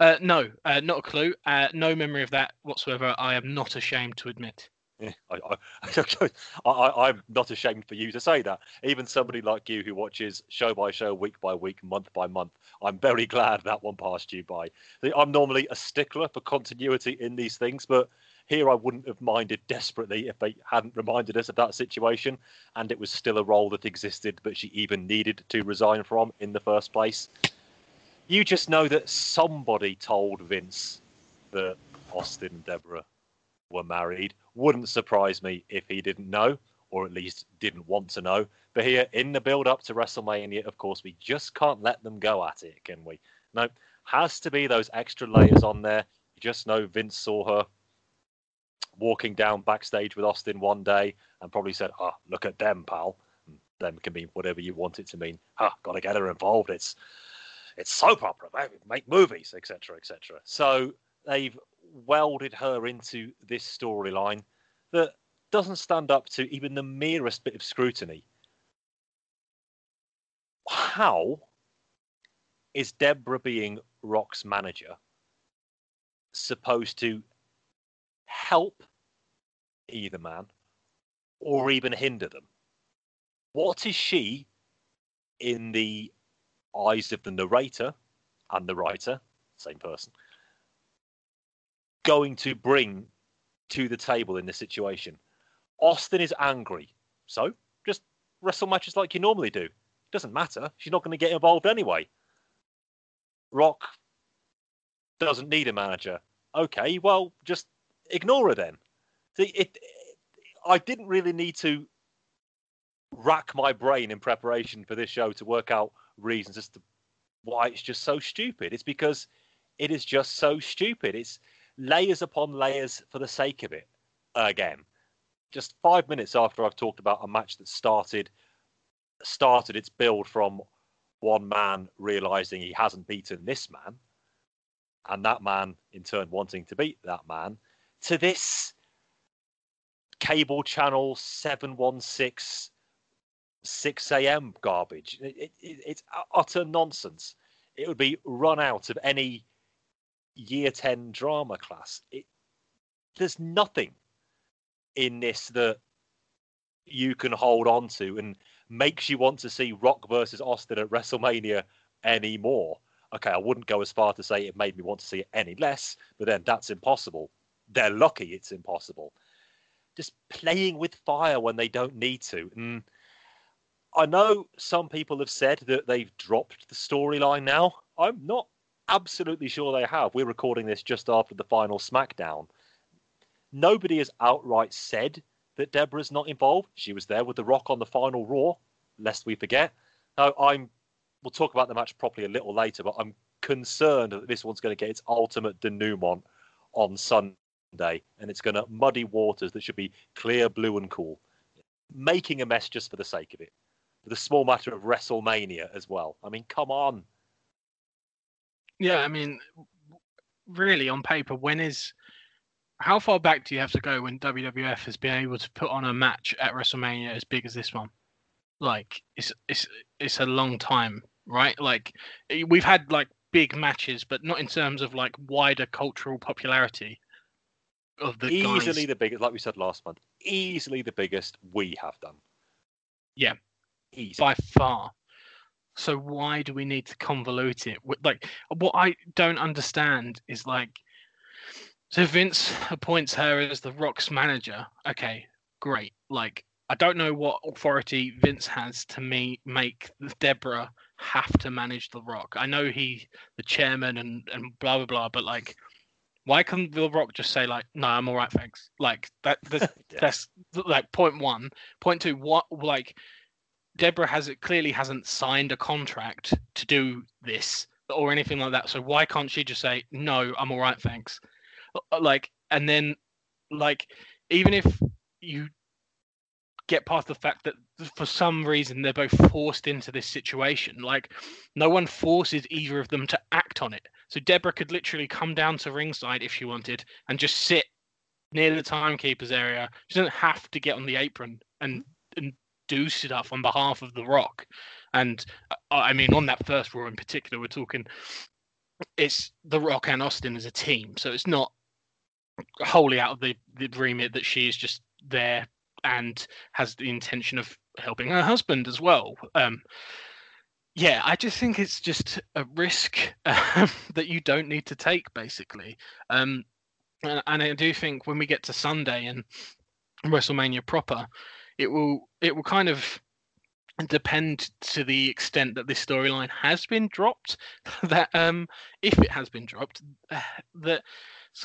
Uh, no, uh, not a clue. Uh, no memory of that whatsoever. I am not ashamed to admit.
Yeah, I, I, I'm not ashamed for you to say that. Even somebody like you who watches show by show, week by week, month by month, I'm very glad that one passed you by. I'm normally a stickler for continuity in these things, but here I wouldn't have minded desperately if they hadn't reminded us of that situation and it was still a role that existed that she even needed to resign from in the first place. You just know that somebody told Vince that Austin and Deborah were married. Wouldn't surprise me if he didn't know, or at least didn't want to know. But here, in the build up to WrestleMania, of course, we just can't let them go at it, can we? No, has to be those extra layers on there. You just know Vince saw her walking down backstage with Austin one day and probably said, "Ah, oh, look at them, pal." Them can mean whatever you want it to mean. Ah, got to get her involved. It's it's soap opera, make movies, etc., etc. So they've welded her into this storyline that doesn't stand up to even the merest bit of scrutiny. How is Deborah being Rock's manager supposed to help either man or even hinder them? What is she in the eyes of the narrator and the writer, same person, going to bring to the table in this situation? Austin is angry. So just wrestle matches like you normally do. It doesn't matter. She's not going to get involved anyway. Rock doesn't need a manager. Okay, well, just ignore her then. See, it, it, I didn't really need to rack my brain in preparation for this show to work out reasons as to why it's just so stupid. It's because it is just so stupid. It's layers upon layers for the sake of it. Again, just five minutes after I've talked about a match that started started its build from one man realizing he hasn't beaten this man, and that man in turn wanting to beat that man, to this cable channel 716 6 a.m. garbage. It, it, it's utter nonsense. It would be run out of any year 10 drama class. It, there's nothing in this that you can hold on to and makes you want to see Rock versus Austin at WrestleMania anymore. Okay, I wouldn't go as far to say it made me want to see it any less, but then that's impossible. They're lucky it's impossible. Just playing with fire when they don't need to. And I know some people have said that they've dropped the storyline now. I'm not absolutely sure they have. We're recording this just after the final SmackDown. Nobody has outright said that Deborah's not involved. She was there with The Rock on the final Raw, lest we forget. Now, I'm. We'll talk about the match properly a little later, but I'm concerned that this one's going to get its ultimate denouement on Sunday, and it's going to muddy waters that should be clear, blue, and cool. Making a mess just for the sake of it the small matter of WrestleMania as well. I mean, come on.
Yeah, I mean, really, on paper, when is how far back do you have to go when WWF has been able to put on a match at WrestleMania as big as this one? Like, it's it's it's a long time, right? Like, we've had like big matches, but not in terms of like wider cultural popularity of the
easily
guys.
the biggest, like we said last month, easily the biggest we have done.
Yeah,
Easy.
by far. So why do we need to convolute it? Like what I don't understand is like, so Vince appoints her as the Rock's manager. Okay, great. Like I don't know what authority Vince has to me make Deborah have to manage the Rock. I know he the chairman and and blah blah blah, but like Why can't The Rock just say like, "No, I'm all right, thanks"? Like that. That's,
Yeah.
that's like point one. Point two. What like Deborah has it clearly hasn't signed a contract to do this or anything like that. So why can't she just say, "No, I'm all right, thanks"? Uh, Like, and then like even if you get past the fact that for some reason they're both forced into this situation. Like, no one forces either of them to act on it. So Deborah could literally come down to ringside if she wanted and just sit near the timekeeper's area. She doesn't have to get on the apron and and do stuff on behalf of The Rock. And uh, I mean, on that first Raw in particular, we're talking it's The Rock and Austin as a team, so it's not wholly out of the, the remit that she is just there and has the intention of helping her husband as well. Um, yeah, I just think it's just a risk um, that you don't need to take, basically. Um, and, and I do think when we get to Sunday and WrestleMania proper, it will it will kind of depend to the extent that this storyline has been dropped. That um, if it has been dropped, that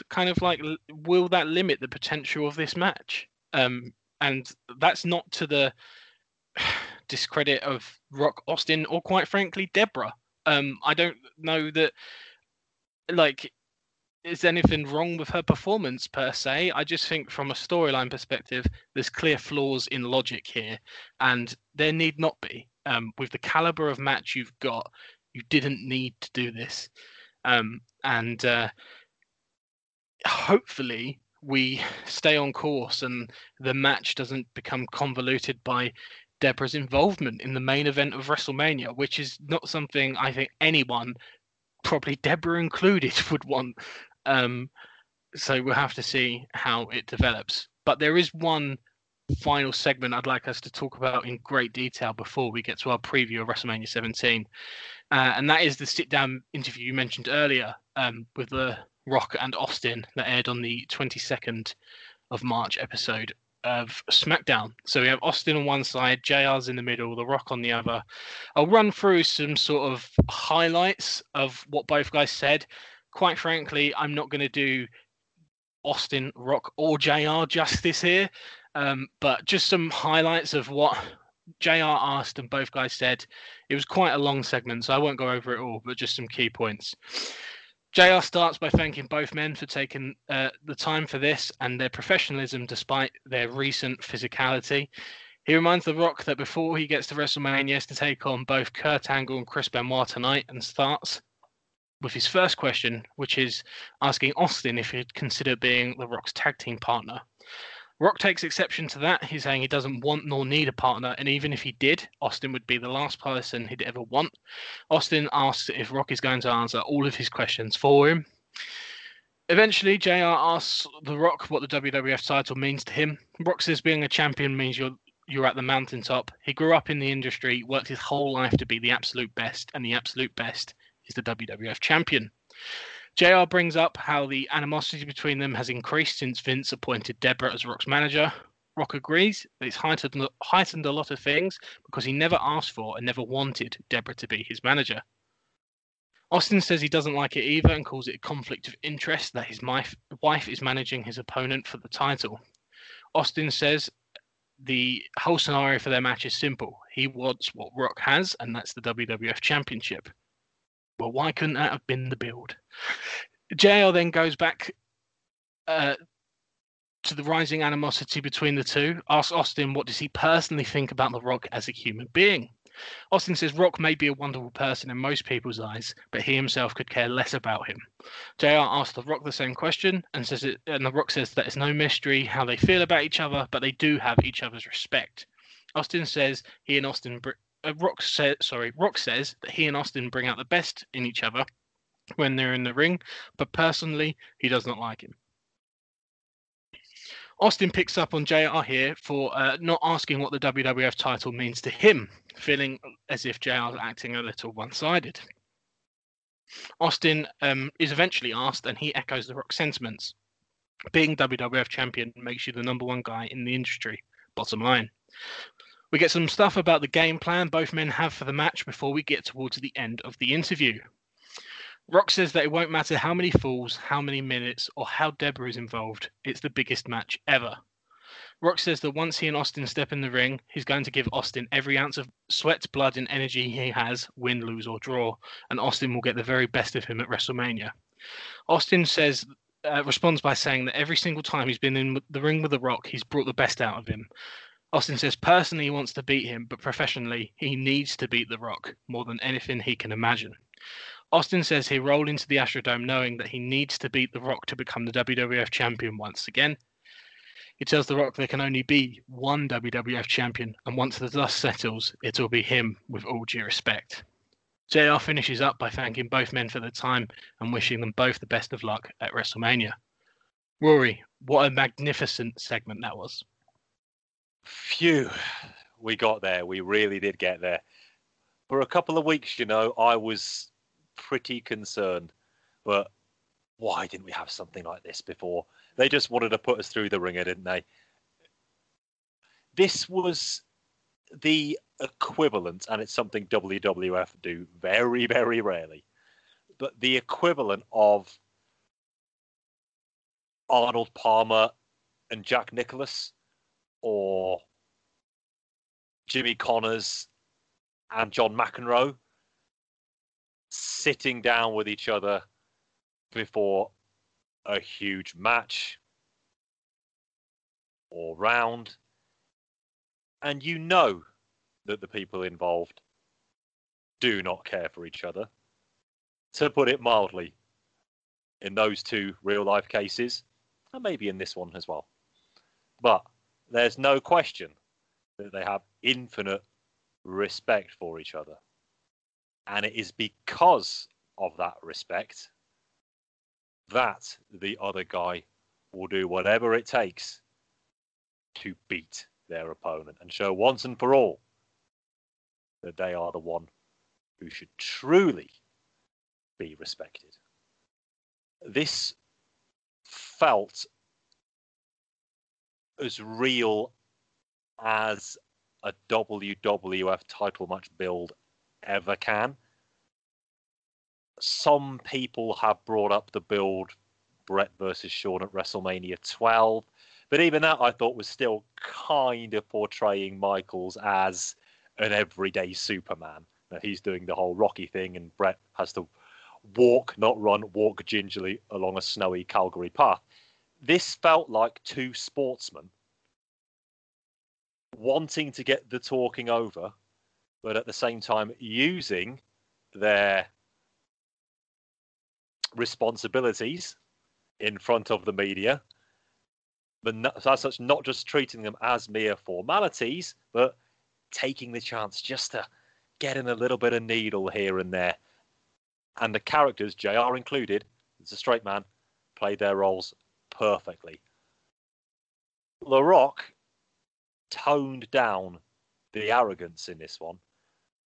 kind of like will that limit the potential of this match? Um, and that's not to the discredit of Rock Austin or quite frankly Deborah. Um, I don't know that like is anything wrong with her performance per se. I just think from a storyline perspective, there's clear flaws in logic here, and there need not be. Um, with the caliber of match you've got, you didn't need to do this, um, and uh, hopefully we stay on course and the match doesn't become convoluted by Deborah's involvement in the main event of WrestleMania, which is not something I think anyone, probably Deborah included, would want. Um, so we'll have to see how it develops. But there is one final segment I'd like us to talk about in great detail before we get to our preview of WrestleMania 17, uh, and that is the sit-down interview you mentioned earlier um, with the Rock and Austin that aired on the 22nd of March episode of SmackDown. So we have Austin on one side, JR's in the middle, The Rock on the other. I'll run through some sort of highlights of what both guys said. Quite frankly, I'm not going to do Austin, Rock, or JR justice here, um, but just some highlights of what JR asked and both guys said. It was quite a long segment, so I won't go over it all, but just some key points. JR starts by thanking both men for taking uh, the time for this and their professionalism despite their recent physicality. He reminds The Rock that before he gets to WrestleMania, he has to take on both Kurt Angle and Chris Benoit tonight and starts with his first question, which is asking Austin if he'd consider being The Rock's tag team partner. Rock takes exception to that. He's saying he doesn't want nor need a partner, and even if he did, Austin would be the last person he'd ever want. Austin asks if Rock is going to answer all of his questions for him. Eventually, JR asks The Rock what the WWF title means to him. Rock says being a champion means you're you're at the mountaintop. He grew up in the industry, worked his whole life to be the absolute best, and the absolute best is the WWF champion. JR brings up how the animosity between them has increased since Vince appointed Deborah as Rock's manager. Rock agrees that it's heightened, heightened a lot of things because he never asked for and never wanted Deborah to be his manager. Austin says he doesn't like it either and calls it a conflict of interest that his wife, wife is managing his opponent for the title. Austin says the whole scenario for their match is simple. He wants what Rock has, and that's the WWF Championship. Well, why couldn't that have been the build? JR then goes back uh, to the rising animosity between the two, asks Austin what does he personally think about The Rock as a human being. Austin says Rock may be a wonderful person in most people's eyes, but he himself could care less about him. JR asks The Rock the same question and says it, and The Rock says that it's no mystery how they feel about each other, but they do have each other's respect. Austin says he and Austin uh, Rock says sorry Rock says that he and Austin bring out the best in each other when they're in the ring, but personally he does not like him. Austin picks up on JR here for uh, not asking what the WWF title means to him, feeling as if JR is acting a little one sided. Austin um, is eventually asked, and he echoes the Rock sentiments. Being WWF champion makes you the number one guy in the industry, bottom line. We get some stuff about the game plan both men have for the match before we get towards the end of the interview. Rock says that it won't matter how many falls, how many minutes, or how Deborah is involved. It's the biggest match ever. Rock says that once he and Austin step in the ring, he's going to give Austin every ounce of sweat, blood, and energy he has, win, lose, or draw, and Austin will get the very best of him at WrestleMania. Austin says, uh, responds by saying that every single time he's been in the ring with The Rock, he's brought the best out of him. Austin says personally he wants to beat him, but professionally he needs to beat The Rock more than anything he can imagine. Austin says he rolled into the Astrodome knowing that he needs to beat The Rock to become the WWF champion once again. He tells The Rock there can only be one WWF champion, and once the dust settles, it'll be him with all due respect. JR finishes up by thanking both men for their time and wishing them both the best of luck at WrestleMania. Rory, what a magnificent segment that was.
Phew, we got there. We really did get there. For a couple of weeks, you know, I was pretty concerned. But why didn't we have something like this before? They just wanted to put us through the wringer, didn't they? This was the equivalent, and it's something WWF do very, very rarely, but the equivalent of Arnold Palmer and Jack Nicklaus or Jimmy Connors and John McEnroe sitting down with each other before a huge match or round. And you know that the people involved do not care for each other. To put it mildly, in those two real life cases, and maybe in this one as well. But there's no question that they have infinite respect for each other. And it is because of that respect that the other guy will do whatever it takes to beat their opponent and show once and for all that they are the one who should truly be respected. This felt as real as a WWF title match build ever can. Some people have brought up the build Bret versus Shawn at WrestleMania 12, but even that I thought was still kind of portraying Michaels as an everyday Superman. Now, he's doing the whole Rocky thing, and Bret has to walk, not run, walk gingerly along a snowy Calgary path. This felt like two sportsmen wanting to get the talking over, but at the same time using their responsibilities in front of the media, but as such, not just treating them as mere formalities, but taking the chance just to get in a little bit of needle here and there. And the characters, JR included, as a straight man, played their roles perfectly. The Rock toned down the arrogance in this one.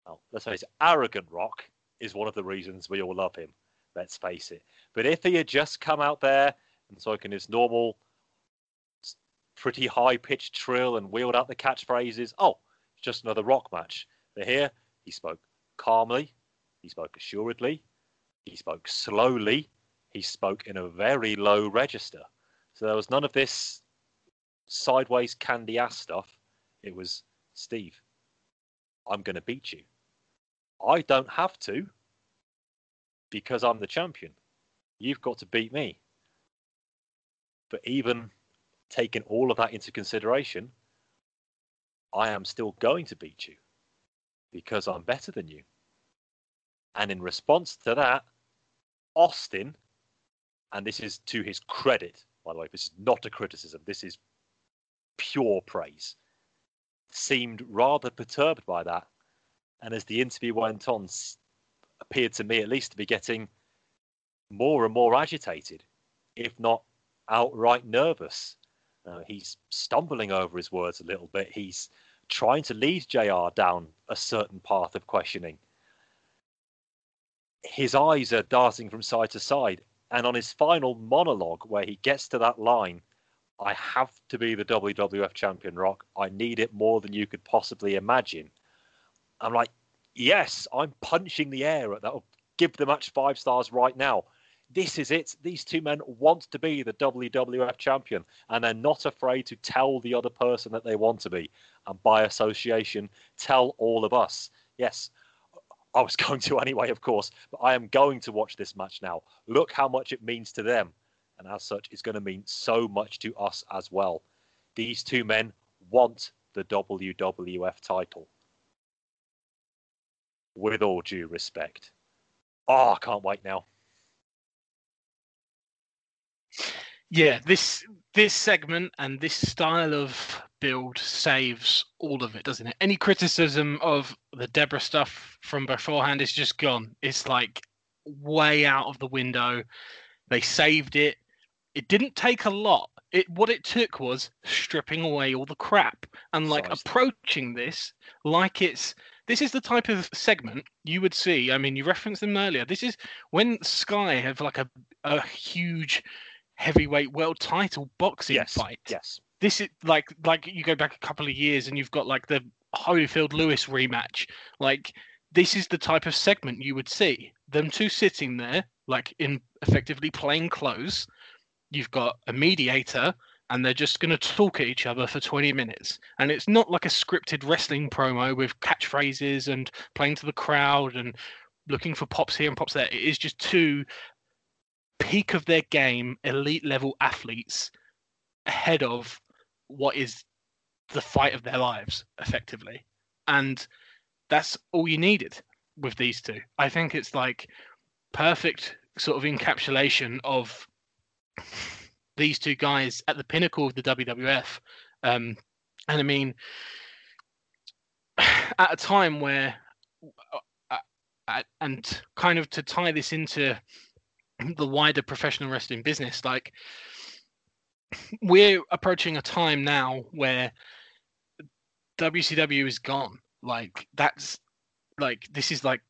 Well, let's face it, arrogant Rock is one of the reasons we all love him. Let's face it. But if he had just come out there and spoken his normal, pretty high pitched trill and wheeled out the catchphrases, oh, it's just another Rock match. But here, he spoke calmly, he spoke assuredly, he spoke slowly, he spoke in a very low register. So there was none of this sideways candy ass stuff. It was Steve, I'm going to beat you. I don't have to because I'm the champion. You've got to beat me. But even taking all of that into consideration, I am still going to beat you because I'm better than you. And in response to that, Austin, and this is to his credit, by the way, this is not a criticism, this is pure praise, seemed rather perturbed by that. And as the interview went on, appeared to me at least to be getting more and more agitated, if not outright nervous. Uh, he's stumbling over his words a little bit. He's trying to lead JR down a certain path of questioning. His eyes are darting from side to side. And on his final monologue, where he gets to that line, I have to be the WWF champion, Rock. I need it more than you could possibly imagine. I'm like, yes, I'm punching the air at that give the match five stars right now. This is it. These two men want to be the WWF champion, and they're not afraid to tell the other person that they want to be. And by association, tell all of us. Yes, I was going to anyway, of course, but I am going to watch this match now. Look how much it means to them. And as such, it's going to mean so much to us as well. These two men want the WWF title. With all due respect. Oh, I can't wait now.
Yeah, this this segment and this style of build saves all of it, doesn't it? Any criticism of the Debra stuff from beforehand is just gone. It's like way out of the window. They saved it. It didn't take a lot. It what it took was stripping away all the crap and like
Precisely.
approaching this like it's this is the type of segment you would see. I mean, you referenced them earlier. This is when Sky have like a a huge heavyweight world title boxing
Yes.
fight
Yes.
This is like like you go back a couple of years and you've got like the Holyfield Lewis rematch. Like this is the type of segment you would see them two sitting there, like in effectively plain clothes. You've got a mediator, and they're just going to talk at each other for 20 minutes. And it's not like a scripted wrestling promo with catchphrases and playing to the crowd and looking for pops here and pops there. It is just two peak of their game, elite level athletes ahead of what is the fight of their lives, effectively. And that's all you needed with these two. I think it's like perfect sort of encapsulation of these two guys at the pinnacle of the WWF. Um, and I mean, at a time where, uh, uh, and kind of to tie this into the wider professional wrestling business, like we're approaching a time now where WCW is gone. Like that's like this is like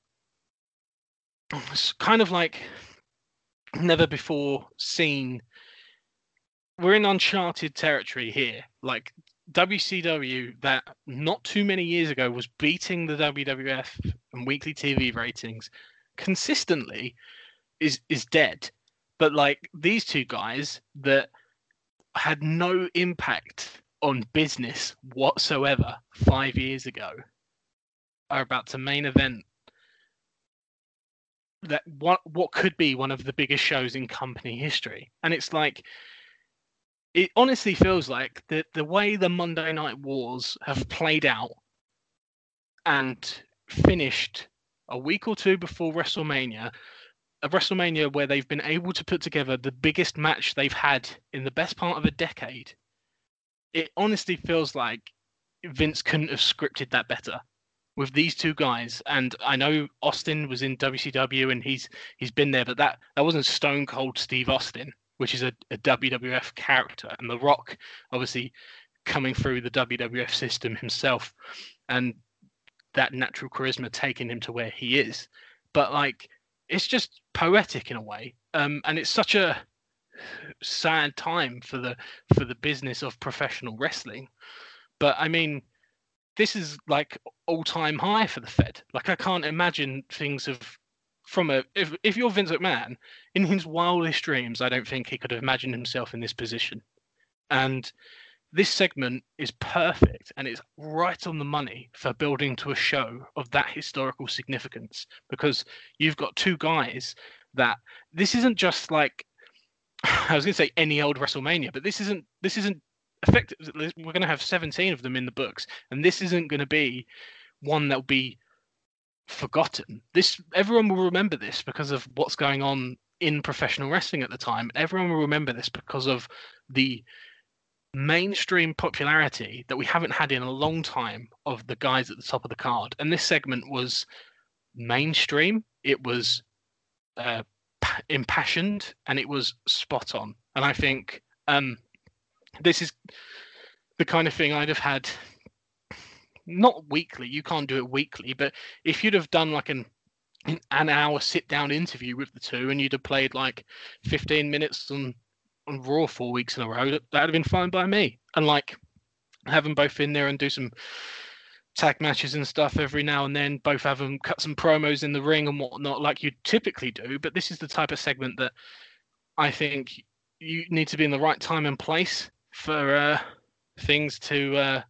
it's kind of like never before seen. We're in uncharted territory here. Like WCW, that not too many years ago was beating the WWF and weekly TV ratings consistently, is is dead. But like these two guys that had no impact on business whatsoever five years ago are about to main event that what what could be one of the biggest shows in company history. And it's like it honestly feels like the the way the Monday Night Wars have played out and finished a week or two before WrestleMania a WrestleMania where they've been able to put together the biggest match they've had in the best part of a decade. It honestly feels like Vince couldn't have scripted that better with these two guys. And I know Austin was in WCW and he's he's been there, but that that wasn't Stone Cold Steve Austin, which is a, a WWF character, and The Rock obviously coming through the WWF system himself, and that natural charisma taking him to where he is. But like it's just poetic in a way. Um, and it's such a sad time for the for the business of professional wrestling. But i mean this is like all time high for the fed. Like i can't imagine things of from a if, if you're vince mcmahon in his wildest dreams i don't think he could have imagined himself in this position. And this segment is perfect and it's right on the money for building to a show of that historical significance because you've got two guys that this isn't just like I was going to say any old WrestleMania, but this isn't this isn't effective. We're going to have 17 of them in the books, and this isn't going to be one that will be forgotten. This everyone will remember this because of what's going on in professional wrestling at the time. Everyone will remember this because of the mainstream popularity that we haven't had in a long time of the guys at the top of the card. And this segment was mainstream. It was uh, impassioned and it was spot on. And I think um, this is the kind of thing I'd have had not weekly. You can't do it weekly, but if you'd have done like an an hour sit down interview with the two and you'd have played like 15 minutes on on Raw four weeks in a row, that, that'd have been fine by me. And like have them both in there and do some tag matches and stuff every now and then. Both have them cut some promos in the ring and whatnot, like you typically do. But this is the type of segment that I think you need to be in the right time and place for uh, things to uh,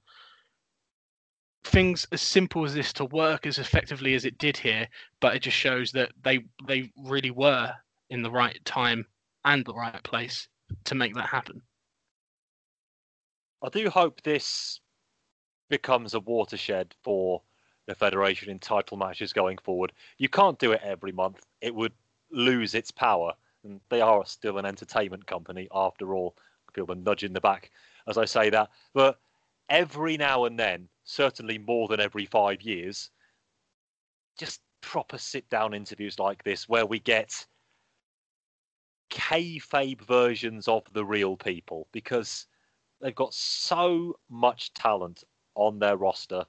things as simple as this to work as effectively as it did here. But it just shows that they they really were in the right time and the right place to make that happen.
I do hope this becomes a watershed for the Federation in title matches going forward. You can't do it every month, it would lose its power. And they are still an entertainment company after all. The nudge in the back as I say that. But every now and then, certainly more than every five years, just proper sit down interviews like this where we get kayfabe versions of the real people because they've got so much talent on their roster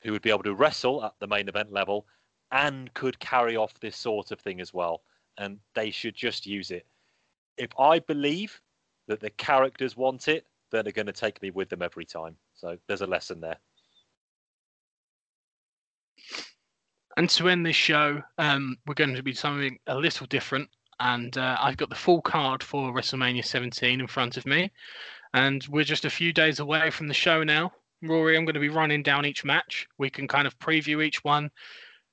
who would be able to wrestle at the main event level and could carry off this sort of thing as well. And they should just use it. If I believe that the characters want it, then they're going to take me with them every time. So there's a lesson there.
And to end this show, um, we're going to be something a little different. And uh, I've got the full card for WrestleMania 17 in front of me. And we're just a few days away from the show now. Rory, I'm going to be running down each match. We can kind of preview each one,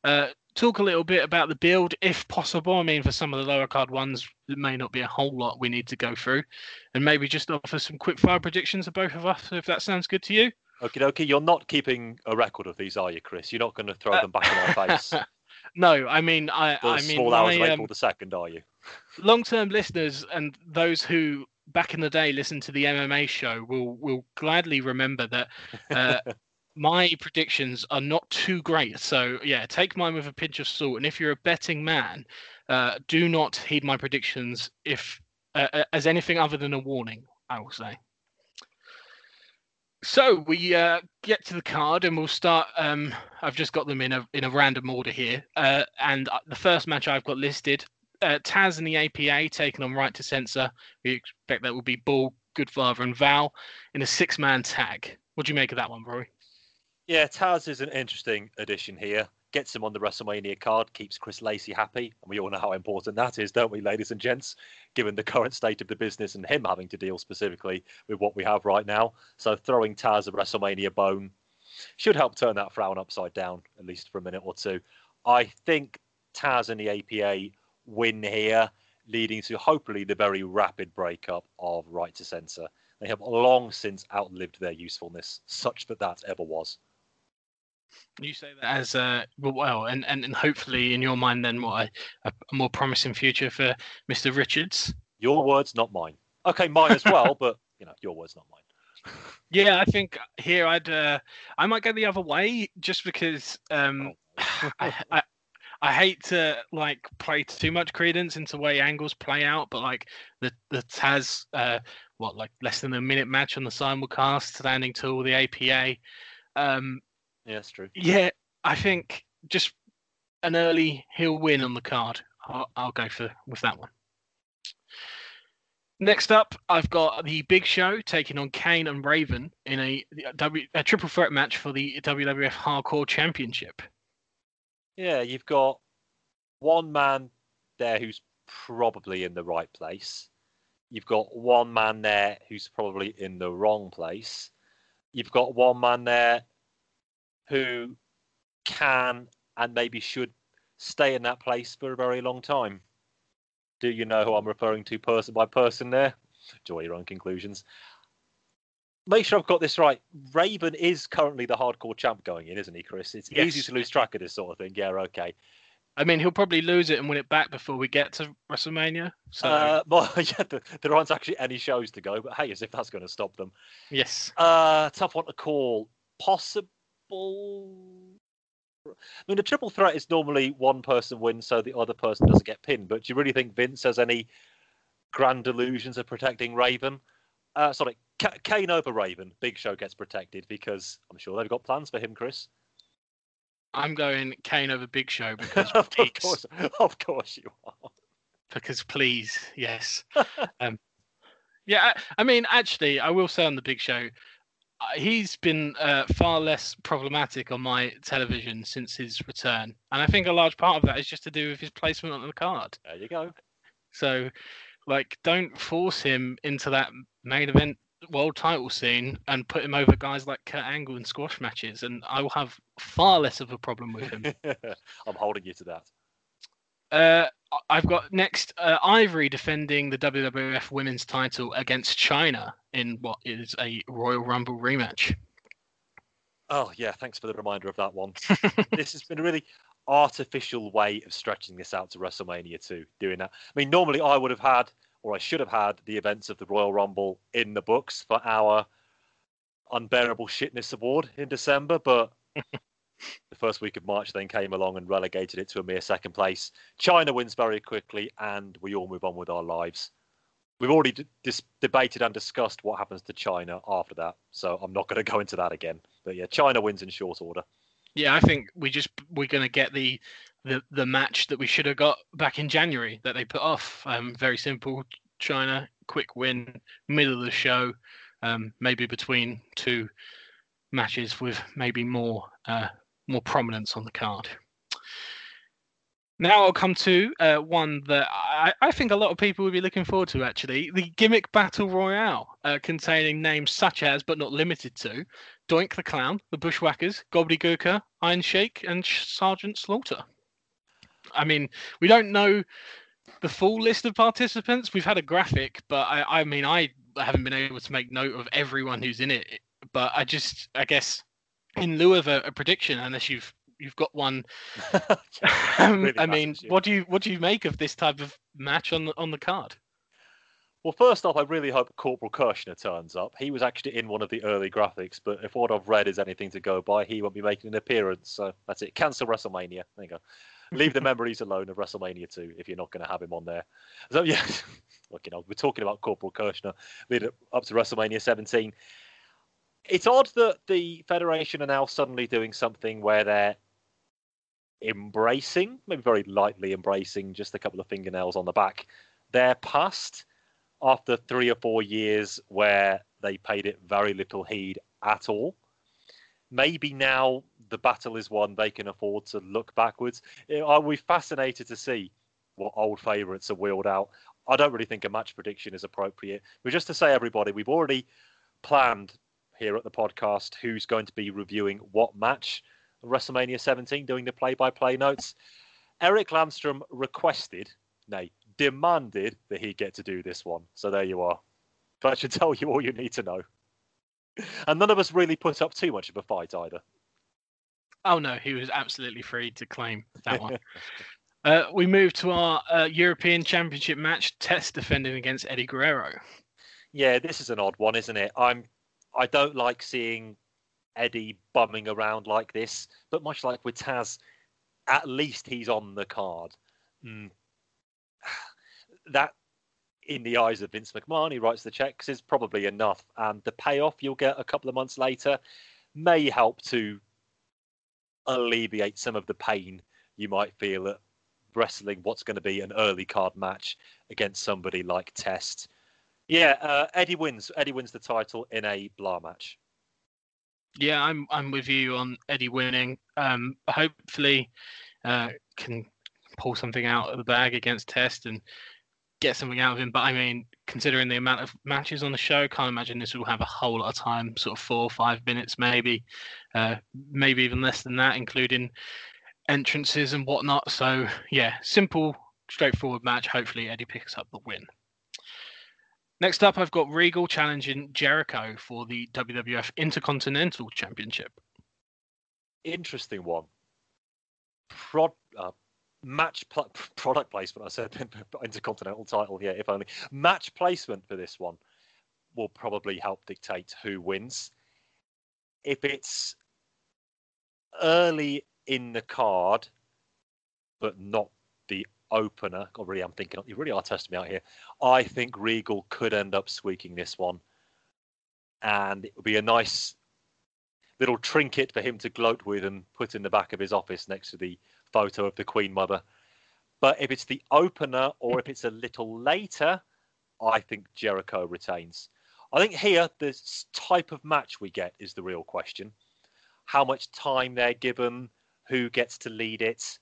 uh, talk a little bit about the build if possible. I mean, for some of the lower card ones, it may not be a whole lot we need to go through, and maybe just offer some quick fire predictions of both of us, if that sounds good to you.
Okay, okay. You're not keeping a record of these, are you, Chris? You're not going to throw
Uh,
them back in our face.
No, I mean, I, I mean,
small hours of
my,
April
um,
the second, are you?
Long-term listeners and those who back in the day listened to the MMA show will will gladly remember that uh, my predictions are not too great. So yeah, take mine with a pinch of salt. And if you're a betting man, uh, do not heed my predictions if uh, uh, as anything other than a warning. I will say. So we uh, get to the card and we'll start. Um, I've just got them in a in a random order here, uh, and uh, the first match I've got listed uh, Taz and the APA taking on Right to Censor. We expect that will be Bull, Goodfather, and Val in a six man tag. What do you make of that one, Rory?
Yeah, Taz is an interesting addition here. Gets him on the WrestleMania card, keeps Chris Lacey happy, and we all know how important that is, don't we, ladies and gents? Given the current state of the business and him having to deal specifically with what we have right now, so throwing Taz a WrestleMania bone should help turn that frown upside down at least for a minute or two. I think Taz and the APA win here, leading to hopefully the very rapid breakup of Right to Censor. They have long since outlived their usefulness, such that that ever was.
You say that as uh, well, well, and, and and hopefully in your mind, then what a, a more promising future for Mr. Richards.
Your words, not mine. Okay, mine as well, but you know, your words, not mine.
Yeah, I think here I'd uh, I might go the other way just because um, I, I I hate to like play too much credence into way angles play out, but like the the Taz uh, what like less than a minute match on the simulcast, standing tall, the APA. Um,
Yeah, that's true.
yeah, I think just an early he'll win on the card. I'll, I'll go for with that one. Next up, I've got the Big Show taking on Kane and Raven in a, a W a triple threat match for the WWF Hardcore Championship.
Yeah, you've got one man there who's probably in the right place. You've got one man there who's probably in the wrong place. You've got one man there who can and maybe should stay in that place for a very long time. Do you know who I'm referring to person by person there? Draw your own conclusions. Make sure I've got this right. Raven is currently the hardcore champ going in, isn't he, Chris? It's easy to lose track of this sort of thing. Yeah, okay.
I mean, he'll probably lose it and win it back before we get to WrestleMania. So
Uh, well, yeah, th- there aren't actually any shows to go, but hey, as if that's going to stop them.
yes,
Uh, tough one to call. Possible. I mean, a triple threat is normally one person wins, so the other person doesn't get pinned. But do you really think Vince has any grand illusions of protecting Raven? Uh, sorry, K- Kane over Raven. Big Show gets protected because I'm sure they've got plans for him, Chris.
I'm going Kane over Big Show because
of
please,
course, of course you are.
because please, yes. um, yeah, I, I mean, actually, I will say on the Big Show, uh, he's been uh, far less problematic on my television since his return, and I think a large part of that is just to do with his placement on the card.
There you go.
So, like, don't force him into that main event world title scene and put him over guys like Kurt Angle in squash matches, and I will have far less of a problem with him.
I'm holding you to that.
Uh, I've got next uh, Ivory defending the WWF Women's title against Chyna in what is a Royal Rumble rematch.
Oh yeah, thanks for the reminder of that one. this has been a really artificial way of stretching this out to WrestleMania 2, doing that. I mean, normally I would have had, or I should have had, the events of the Royal Rumble in the books for our unbearable shitness award in December, but the first week of March then came along and relegated it to a mere second place. Chyna wins very quickly, and we all move on with our lives. We've already d- dis- debated and discussed what happens to Chyna after that, so I'm not going to go into that again. But yeah, Chyna wins in short order.
Yeah, I think we just we're gonna get the the the match that we should have got back in January that they put off. Um, very simple. Chyna, quick win, middle of the show, um, maybe between two matches with maybe more uh, more prominence on the card. Now I'll come to uh, one that I, I think a lot of people would be looking forward to actually the gimmick battle royale uh, containing names such as but not limited to Doink the Clown, the Bushwhackers, Gobbledygooker, Iron Sheik, and Sergeant Slaughter. I mean, we don't know the full list of participants. We've had a graphic, but I, I mean, I haven't been able to make note of everyone who's in it. But I just, I guess, in lieu of a, a prediction, unless you've you've got one, um,
Really
I mean, what do you what do you make of this type of match on the on the card?
Well, first off, I really hope Corporal Kirchner turns up. He was actually in one of the early graphics, but if what I've read is anything to go by, he won't be making an appearance. So that's it. Cancel WrestleMania. There you go. Leave the memories alone of WrestleMania 2 if you're not going to have him on there. So, yeah, look, you know, we're talking about Corporal Kirchner leading up to WrestleMania 17. It's odd that the Federation are now suddenly doing something where they're embracing, maybe very lightly embracing, just a couple of fingernails on the back, their past after three or four years where they paid it very little heed at all. Maybe now the battle is one they can afford to look backwards. Eh, Are we fascinated to see what old favourites are wheeled out? I don't really think a match prediction is appropriate. But just to say, everybody, we've already planned here at the podcast who's going to be reviewing what match WrestleMania 17, doing the play-by-play notes. Eric Landstrom requested, nay, demanded that he get to do this one. So there you are. That should tell you all you need to know. And none of us really put up too much of a fight either.
Oh no, he was absolutely free to claim that one. uh, we move to our uh, European Championship match, Test defending against Eddie Guerrero.
Yeah, this is an odd one, isn't it? I'm I don't like seeing Eddie bumming around like this, but much like with Taz, at least he's on the card. Mm. That, in the eyes of Vince McMahon, he writes the checks, is probably enough. And the payoff you'll get a couple of months later may help to alleviate some of the pain you might feel at wrestling what's going to be an early card match against somebody like Test. Yeah, uh, Eddie wins. Eddie wins the title in a blah match.
Yeah, I'm I'm with you on Eddie winning. Um, hopefully, uh, can pull something out of the bag against Test and get something out of him. But I mean, considering the amount of matches on the show, can't imagine this will have a whole lot of time, sort of four or five minutes, maybe, uh, maybe even less than that, including entrances and whatnot. So yeah, simple, straightforward match. Hopefully, Eddie picks up the win. Next up, I've got Regal challenging Jericho for the WWF Intercontinental Championship.
Interesting one. Prod, uh, match pl- product placement. I said intercontinental title. Yeah, if only match placement for this one will probably help dictate who wins. If it's early in the card, but not the opener. God, really, I'm thinking you really are testing me out here. I think Regal could end up squeaking this one, and it would be a nice little trinket for him to gloat with and put in the back of his office next to the photo of the Queen Mother. But if it's the opener or if it's a little later, I think Jericho retains. I think here the type of match we get is the real question. How much time they're given, who gets to lead it.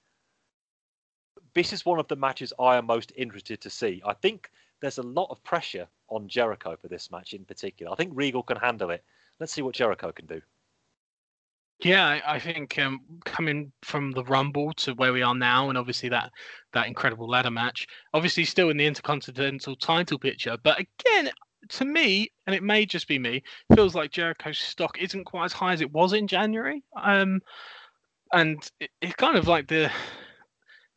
This is one of the matches I am most interested to see. I think there's a lot of pressure on Jericho for this match in particular. I think Regal can handle it. Let's see what Jericho can do.
Yeah, I, I think um, coming from the Rumble to where we are now, and obviously that that incredible ladder match, obviously still in the Intercontinental title picture. But again, to me, and it may just be me, feels like Jericho's stock isn't quite as high as it was in January. Um, and it, it's kind of like the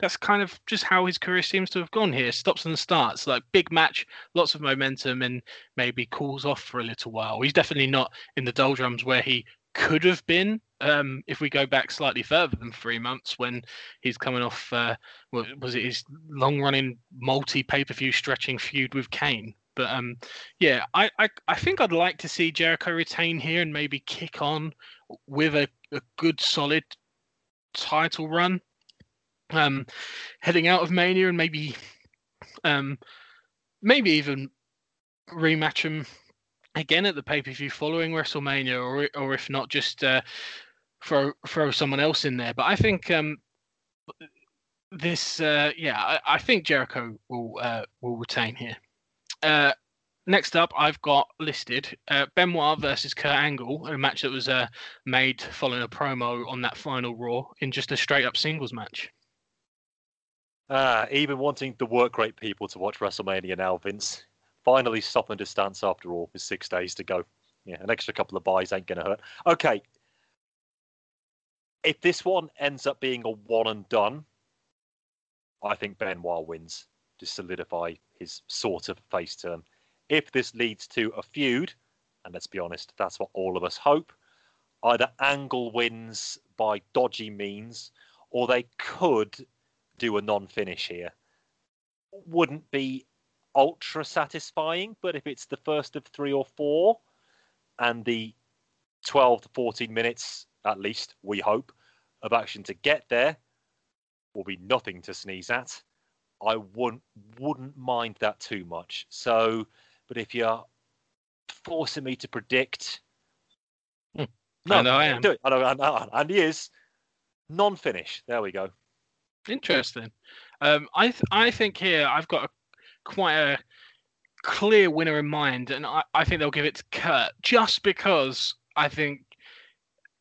that's kind of just how his career seems to have gone here. Stops and starts, like big match, lots of momentum, and maybe cools off for a little while. He's definitely not in the doldrums where he could have been um, if we go back slightly further than three months when he's coming off, uh, was it his long running multi pay per view stretching feud with Kane? But um, yeah, I, I, I think I'd like to see Jericho retain here and maybe kick on with a, a good solid title run. Um, heading out of Mania and maybe um, maybe even rematch him again at the pay per view following WrestleMania, or or if not, just uh, throw throw someone else in there. But I think um, this, uh, yeah, I, I think Jericho will uh, will retain here. Uh, next up, I've got listed uh, Benoit versus Kurt Angle, a match that was uh, made following a promo on that final Raw in just a straight up singles match.
Ah, even wanting the work rate people to watch WrestleMania now, Vince. Finally stopping to distance after all with six days to go. Yeah, an extra couple of buys ain't going to hurt. Okay. If this one ends up being a one and done, I think Benoit wins to solidify his sort of face turn. If this leads to a feud, and let's be honest, that's what all of us hope, either Angle wins by dodgy means, or they could do a non finish here. Wouldn't be ultra satisfying, but if it's the first of three or four, and the 12 to 14 minutes, at least, we hope, of action to get there will be nothing to sneeze at. I wouldn't wouldn't mind that too much. So, but if you're forcing me to predict,
Hmm. I know I am.
Do it. I know, I know, and he is non-finish. There we go.
Interesting. Um, I th- I think here I've got a, quite a clear winner in mind, and I, I think they'll give it to Kurt just because I think.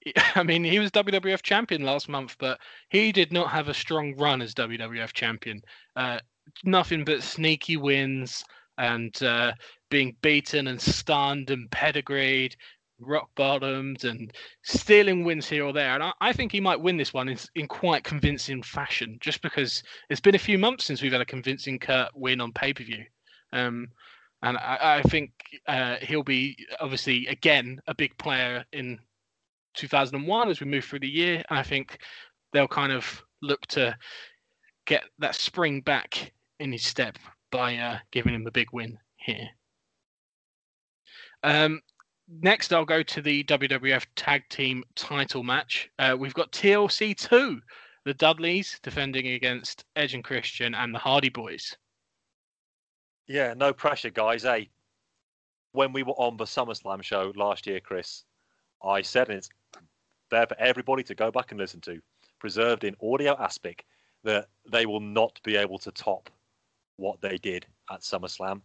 I mean, he was WWF champion last month, but he did not have a strong run as WWF champion. Uh, nothing but sneaky wins and uh, being beaten and stunned and pedigreed, rock bottomed and stealing wins here or there. And I, I think he might win this one in, in quite convincing fashion, just because it's been a few months since we've had a convincing Kurt win on pay per view. Um, and I, I think uh, he'll be obviously again a big player in 2001 as we move through the year. And I think they'll kind of look to get that spring back in his step by uh, giving him a big win here. Um, next, I'll go to the WWF Tag Team Title match. Uh, we've got TLC 2, the Dudleys defending against Edge and Christian and the Hardy Boys.
Yeah, no pressure, guys. Hey, when we were on the SummerSlam show last year, Chris, I said, and it's there for everybody to go back and listen to, preserved in audio aspect, that they will not be able to top what they did at SummerSlam.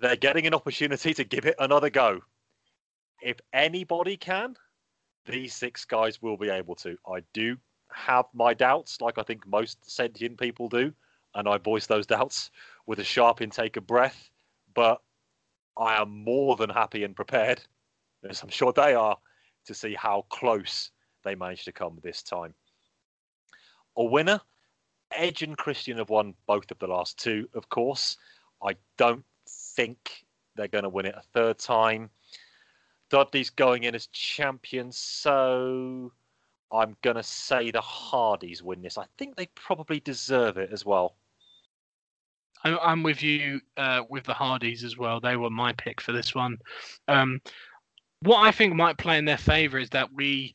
They're getting an opportunity to give it another go. If anybody can, these six guys will be able to. I do have my doubts, like I think most sentient people do, and I voice those doubts with a sharp intake of breath. But I am more than happy and prepared, as I'm sure they are, to see how close they managed to come this time. A winner, Edge and Christian have won both of the last two, of course. I don't think they're going to win it a third time. Dudley's going in as champion, so I'm going to say the Hardys win this. I think they probably deserve it as well.
I'm, I'm with you uh, with the Hardys as well. They were my pick for this one. Um, what I think might play in their favour is that we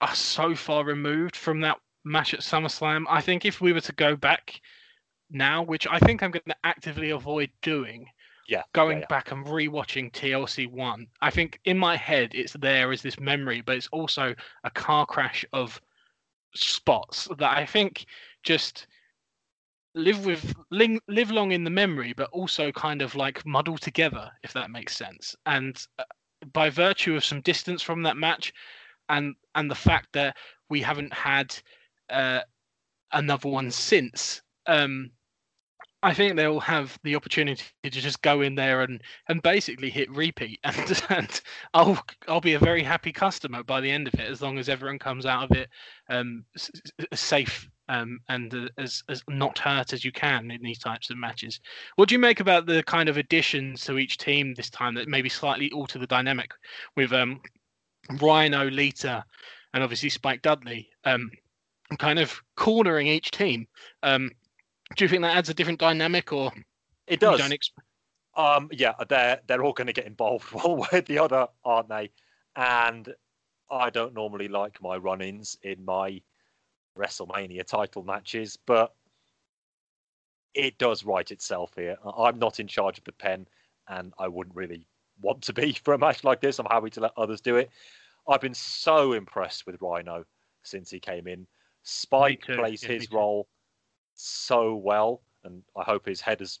are so far removed from that match at SummerSlam. I think if we were to go back now, which I think I'm going to actively avoid doing,
Yeah.
going
yeah, yeah.
back and rewatching TLC one, I think in my head it's there as this memory, but it's also a car crash of spots that I think just live with ling, live long in the memory, but also kind of like muddle together, if that makes sense. And uh, by virtue of some distance from that match, and and the fact that we haven't had uh, another one since. Um, I think they'll have the opportunity to just go in there and, and basically hit repeat, and, and I'll I'll be a very happy customer by the end of it, as long as everyone comes out of it um, safe um, and uh, as as not hurt as you can in these types of matches. What do you make about the kind of additions to each team this time that maybe slightly alter the dynamic with um, Rhino, Lita, and obviously Spike Dudley, um, kind of cornering each team? Um, do you think that adds a different dynamic, or
It
you
does.
don't ex-
Um, yeah, they're they're all going to get involved one way or the other, aren't they? And I don't normally like my run-ins in my WrestleMania title matches, but it does write itself here. I- I'm not in charge of the pen, and I wouldn't really want to be for a match like this. I'm happy to let others do it. I've been so impressed with Rhino since he came in. Spike plays
Yeah, me
his
too.
role so well, and I hope his head has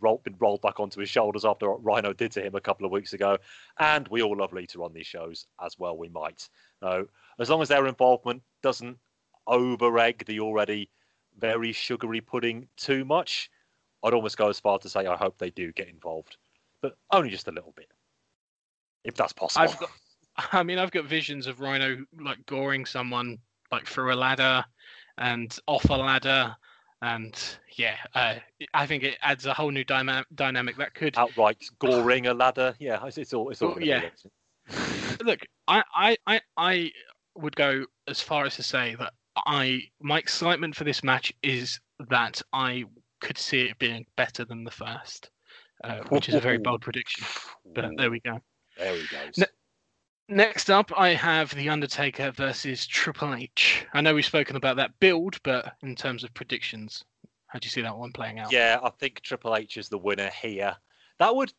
rolled, been rolled back onto his shoulders after what Rhino did to him a couple of weeks ago. And we all love Lita on these shows as well. We might. No, as long as their involvement doesn't over egg the already very sugary pudding too much, I'd almost go as far to say I hope they do get involved, but only just a little bit, if that's possible.
Got, I mean, I've got visions of Rhino like goring someone like through a ladder and off a ladder, and yeah, uh, I think it adds a whole new dyma- dynamic that could
outright goring a ladder. Yeah, it's, it's all. It's all.
Yeah. look. I, I, I, I would go as far as to say that I my excitement for this match is that I could see it being better than the first, uh, which is a very bold prediction. But there we go.
There he goes.
Ne- Next up, I have The Undertaker versus Triple H. I know we've spoken about that build, but in terms of predictions, how do you see that one playing out?
Yeah, I think Triple H is the winner here. That would.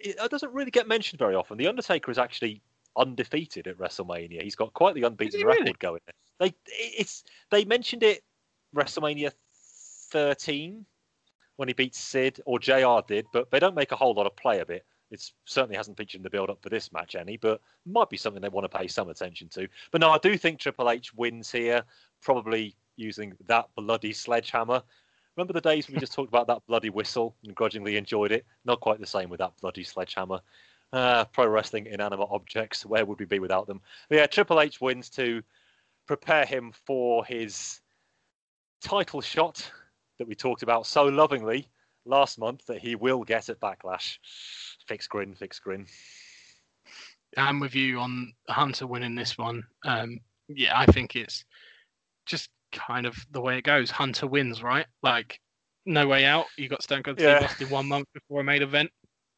It doesn't really get mentioned very often. The Undertaker is actually undefeated at WrestleMania. He's got quite the unbeaten record
really?
going. They it's they mentioned it WrestleMania 13 when he beat Sid or JR did, but they don't make a whole lot of play of it. It certainly hasn't featured in the build up for this match any, but might be something they want to pay some attention to. But no, I do think Triple H wins here, probably using that bloody sledgehammer. Remember the days when we just talked about that bloody whistle and grudgingly enjoyed it? Not quite the same with that bloody sledgehammer. Uh, pro wrestling inanimate objects. Where would we be without them? But yeah, Triple H wins to prepare him for his title shot that we talked about so lovingly last month that he will get at Backlash. Fix grin, fix grin.
I'm with you on Hunter winning this one. Um, yeah, I think it's just kind of the way it goes. Hunter wins, right? Like, no way out. You got Stone Cold Steve
Yeah.
Austin one month before a main event.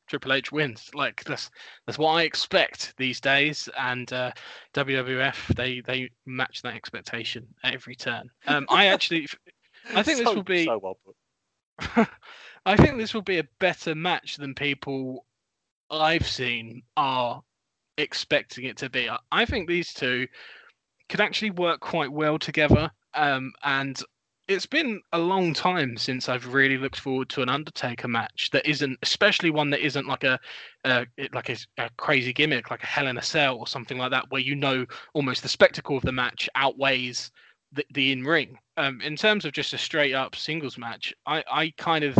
Triple H wins. Like that's that's what I expect these days, and uh, WWF they they match that expectation at every turn. Um, I actually, I think this will be
so well put.
I think this will be a better match than people I've seen are expecting it to be. I- I think these two could actually work quite well together. Um, and it's been a long time since I've really looked forward to an Undertaker match that isn't, especially one that isn't like a, like a, a crazy gimmick, like a Hell in a Cell or something like that, where you know almost the spectacle of the match outweighs the, the in ring. Um, in terms of just a straight up singles match, I, I kind of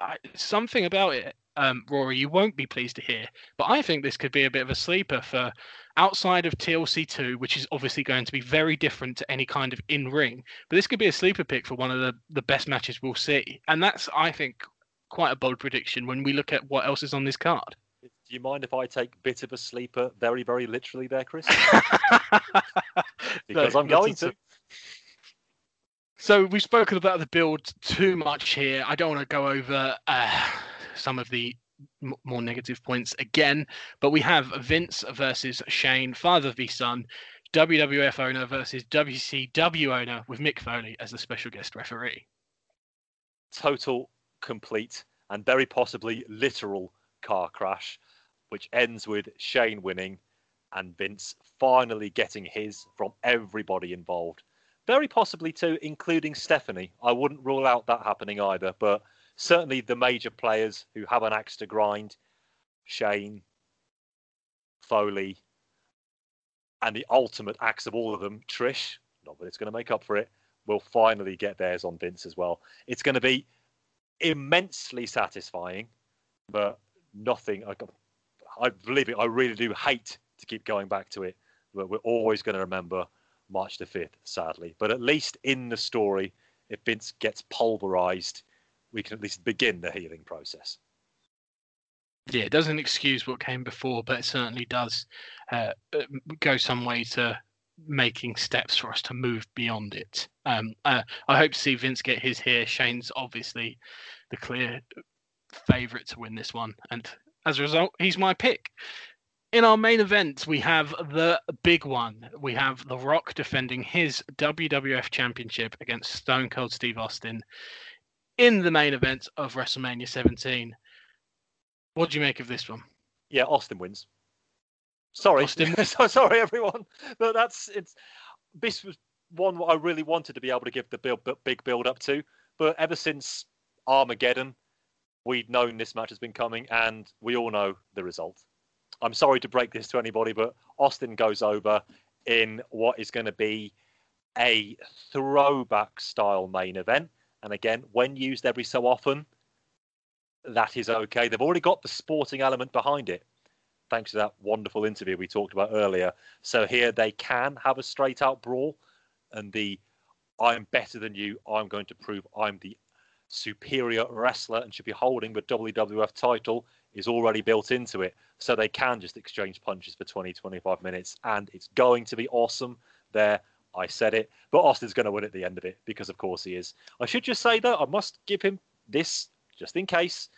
I, something about it, um, Rory, you won't be pleased to hear, but I think this could be a bit of a sleeper for outside of TLC two, which is obviously going to be very different to any kind of in ring. But this could be a sleeper pick for one of the the best matches we'll see, and that's I think quite a bold prediction when we look at what else is on this card.
Do you mind if I take bit of a sleeper very, very literally there, Chris? Because
No,
I'm going to.
So we've spoken about the build too much here. I don't want to go over uh, some of the more negative points again, but we have Vince versus Shane, father v son, WWF owner versus WCW owner with Mick Foley as the special guest referee.
total, complete, and very possibly literal car crash, which ends with Shane winning and Vince finally getting his from everybody involved. Very possibly too, including Stephanie. I wouldn't rule out that happening either, but certainly the major players who have an axe to grind, Shane, Foley, and the ultimate axe of all of them, Trish, not that it's going to make up for it, will finally get theirs on Vince as well. It's going to be immensely satisfying, but nothing. I, I believe it. I really do hate to keep going back to it, but we're always going to remember March the 5th, sadly. But at least in the story, if Vince gets pulverized, we can at least begin the healing process.
Yeah, it doesn't excuse what came before, but it certainly does uh, go some way to making steps for us to move beyond it. Um, uh, I hope to see Vince get his here. Shane's obviously the clear favourite to win this one, and as a result, he's my pick. In our main event, we have the big one. We have The Rock defending his WWF Championship against Stone Cold Steve Austin in the main event of WrestleMania 17. What do you make of this one?
Yeah, Austin wins. Sorry,
Austin-
so sorry everyone, but that's it's. This was one I really wanted to be able to give the build, big build up to, but ever since Armageddon, we'd known this match has been coming, and we all know the result. I'm sorry to break this to anybody, but Austin goes over in what is going to be a throwback style main event. And again, when used every so often, that is okay. They've already got the sporting element behind it, thanks to that wonderful interview we talked about earlier. So here they can have a straight out brawl, and the I'm better than you, I'm going to prove I'm the superior wrestler and should be holding the WWF title is already built into it. So they can just exchange punches for 20, 25 minutes, and it's going to be awesome. There, I said it, but Austin's going to win at the end of it because, of course, he is. I should just say, though, I must give him this just in case.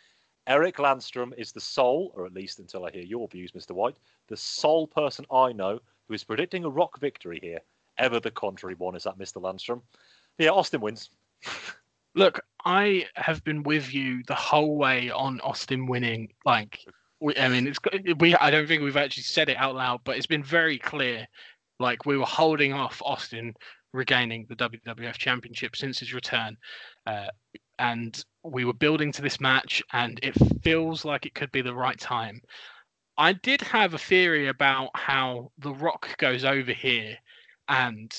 Eric Landstrom is the sole, or at least until I hear your views, Mr. White, the sole person I know who is predicting a rock victory here. Ever the contrary one is that Mr. Landstrom. Yeah, Austin wins.
Look, I have been with you the whole way on Austin winning. Like, we, I mean, it's we. I don't think we've actually said it out loud, but it's been very clear. Like we were holding off Austin regaining the WWF Championship since his return, uh, and we were building to this match, and it feels like it could be the right time. I did have a theory about how The Rock goes over here, and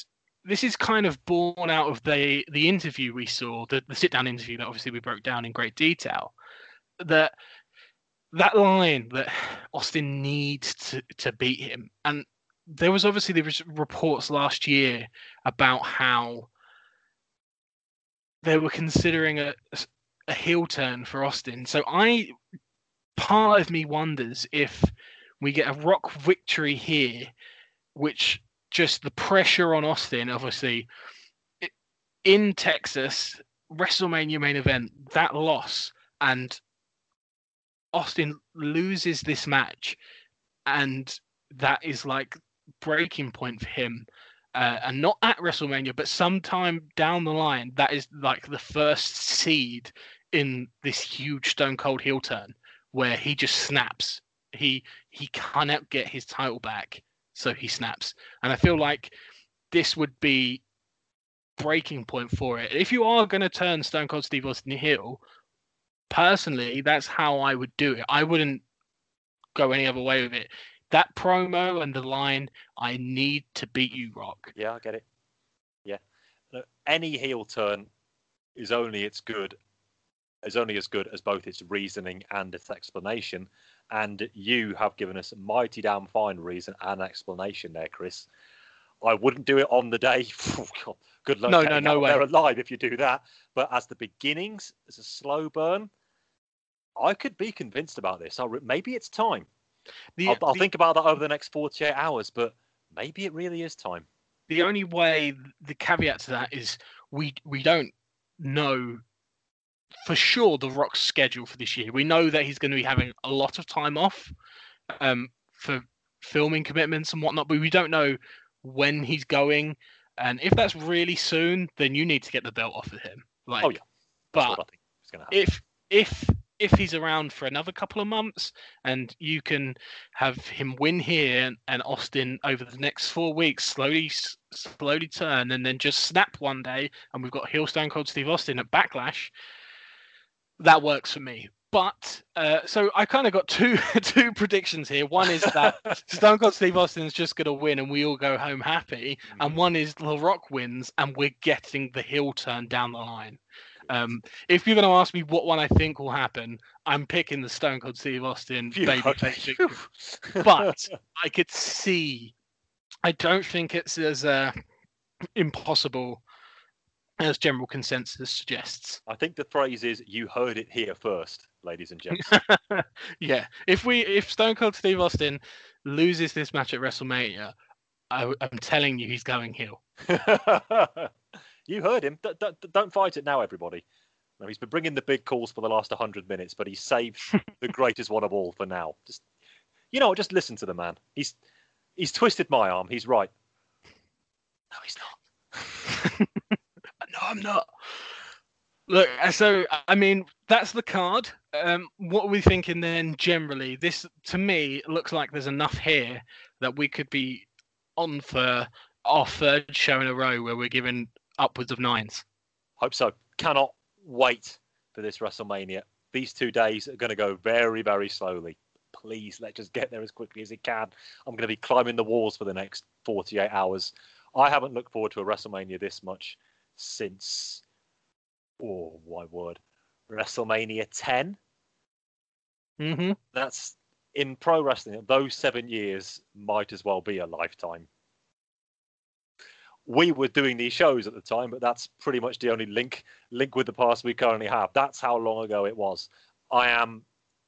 this is kind of born out of the the interview we saw, the, the sit down interview that obviously we broke down in great detail. That that line that Austin needs to, to beat him, and there was obviously there was reports last year about how they were considering a a heel turn for Austin. So I part of me wonders if we get a Rock victory here, which just the pressure on Austin, obviously, in Texas, WrestleMania main event, that loss, and Austin loses this match, and that is like breaking point for him. Uh, and not at WrestleMania, but sometime down the line, that is like the first seed in this huge Stone Cold heel turn where he just snaps. He he cannot get his title back, so he snaps. And I feel like this would be breaking point for it. If you are going to turn Stone Cold Steve Austin heel, personally, that's how I would do it. I wouldn't go any other way with it. That promo and the line, I need to beat you, Rock.
Yeah, I get it. Yeah. Look, any heel turn is only its good is only as good as both its reasoning and its explanation. And you have given us a mighty damn fine reason and explanation there, Chris. I wouldn't do it on the day. Good luck
No, no, no way.
there alive if you do that. But as the beginnings, as a slow burn, I could be convinced about this. I'll re- maybe it's time.
The,
I'll, I'll
the-
think about that over the next 48 hours, but maybe it really is time.
the only way the caveat to that is we we don't know for sure the rock's schedule for this year we know that he's going to be having a lot of time off um for filming commitments and whatnot but we don't know when he's going and if that's really soon then you need to get the belt off of him like
Oh, yeah. That's
but
what I think is going to happen.
if if if he's around for another couple of months and you can have him win here and, Austin over the next four weeks slowly slowly turn and then just snap one day and we've got heel Stone Cold Steve Austin at Backlash, that works for me. But uh, so I kind of got two two predictions here. One is that Stone Cold Steve Austin's just going to win and we all go home happy, and one is The Rock wins and we're getting the heel turn down the line. Um, if you're going to ask me what one I think will happen, I'm picking the Stone Cold Steve Austin
Phew,
baby But I could see. I don't think it's as uh, impossible as general consensus suggests.
I think the phrase is "you heard it here first, ladies and gents."
yeah, if we if Stone Cold Steve Austin loses this match at WrestleMania, I, am telling you he's going heel.
you heard him. D- d- don't fight it now, everybody. No, he's been bringing the big calls for the last 100 minutes, but he saved the greatest one of all for now. Just, you know, just listen to the man. He's he's twisted my arm. He's right.
No, he's not. no, I'm not. Look, uh, so I mean, that's the card. Um, what are we thinking then? Generally, this to me looks like there's enough here that we could be on for our third show in a row where we're giving upwards of nines.
Hope so. Cannot wait for this WrestleMania. These two days are going to go very, very slowly. Please, let's just get there as quickly as it can. I'm going to be climbing the walls for the next 48 hours. I haven't looked forward to a WrestleMania this much since, oh my word, WrestleMania 10.
Mm-hmm.
That's in pro wrestling. Those seven years might as well be a lifetime. We were doing these shows at the time, but that's pretty much the only link link with the past we currently have. That's how long ago it was. I am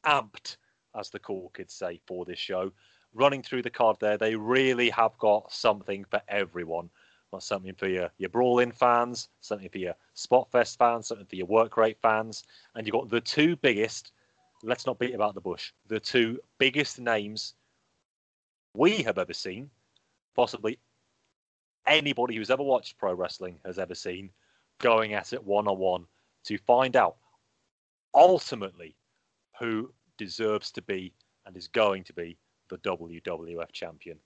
amped, as the cool kids say, for this show. Running through the card there, they really have got something for everyone. Got something for your your Brawl-In fans, something for your Spotfest fans, something for your Work Rate fans, and you've got the two biggest let's not beat about the bush. The two biggest names we have ever seen, possibly anybody who's ever watched pro wrestling has ever seen, going at it one on one to find out ultimately who deserves to be and is going to be the WWF champion.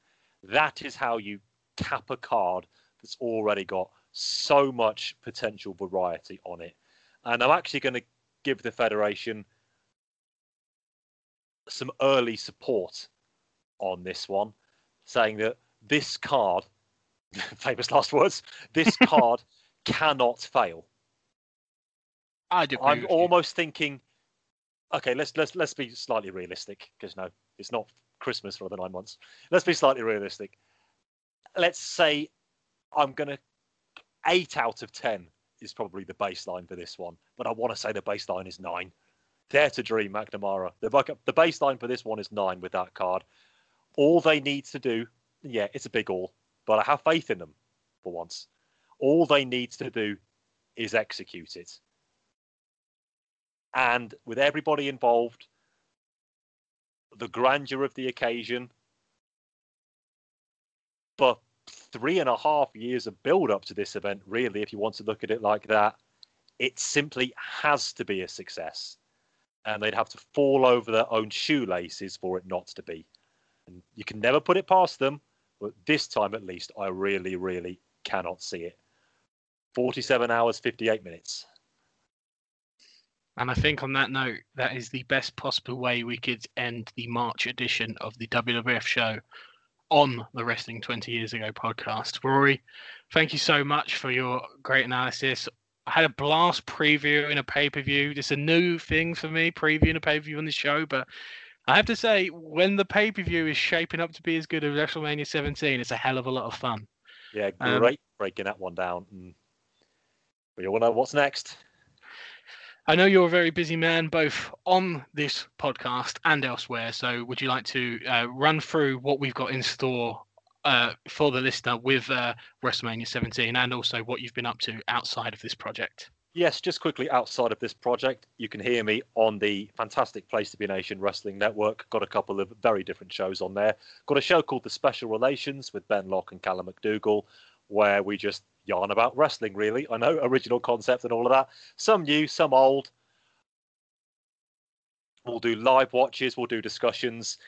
That is how you cap a card that's already got so much potential variety on it. And I'm actually going to give the Federation some early support on this one, saying that this card, famous last words, this card cannot fail.
I do.
I'm almost thinking, okay, let's let's let's be slightly realistic because no, it's not Christmas for the nine months. Let's be slightly realistic. Let's say I'm gonna eight out of ten is probably the baseline for this one, but I want to say the baseline is nine. Dare to dream, McNamara. The the baseline for this one is nine with that card. All they need to do, yeah, it's a big all, but I have faith in them for once. All they need to do is execute it. And with everybody involved, the grandeur of the occasion, but three and a half years of build up to this event, really, if you want to look at it like that, it simply has to be a success and they'd have to fall over their own shoelaces for it not to be. And you can never put it past them, but this time at least, I really, really cannot see it. 47 hours, 58 minutes.
And I think on that note, that is the best possible way we could end the March edition of the WWF show on the Wrestling 20 Years Ago podcast. Rory, thank you so much for your great analysis. I had a blast previewing a pay per view. It's a new thing for me, previewing a pay per view on the show. But I have to say, when the pay per view is shaping up to be as good as WrestleMania 17, it's a hell of a lot of fun.
Yeah,
Um,
great breaking that one down. And we all know what's next.
I know you're a very busy man, both on this podcast and elsewhere. So, would you like to uh, run through what we've got in store uh, for the listener with uh, WrestleMania 17 and also what you've been up to outside of this project?
Yes, just quickly outside of this project, you can hear me on the fantastic Place to Be Nation Wrestling Network. Got a couple of very different shows on there. Got a show called The Special Relations with Ben Locke and Callum McDougall, where we just yarn about wrestling, really. I know, original concept and all of that. Some new, some old. We'll do live watches, we'll do discussions.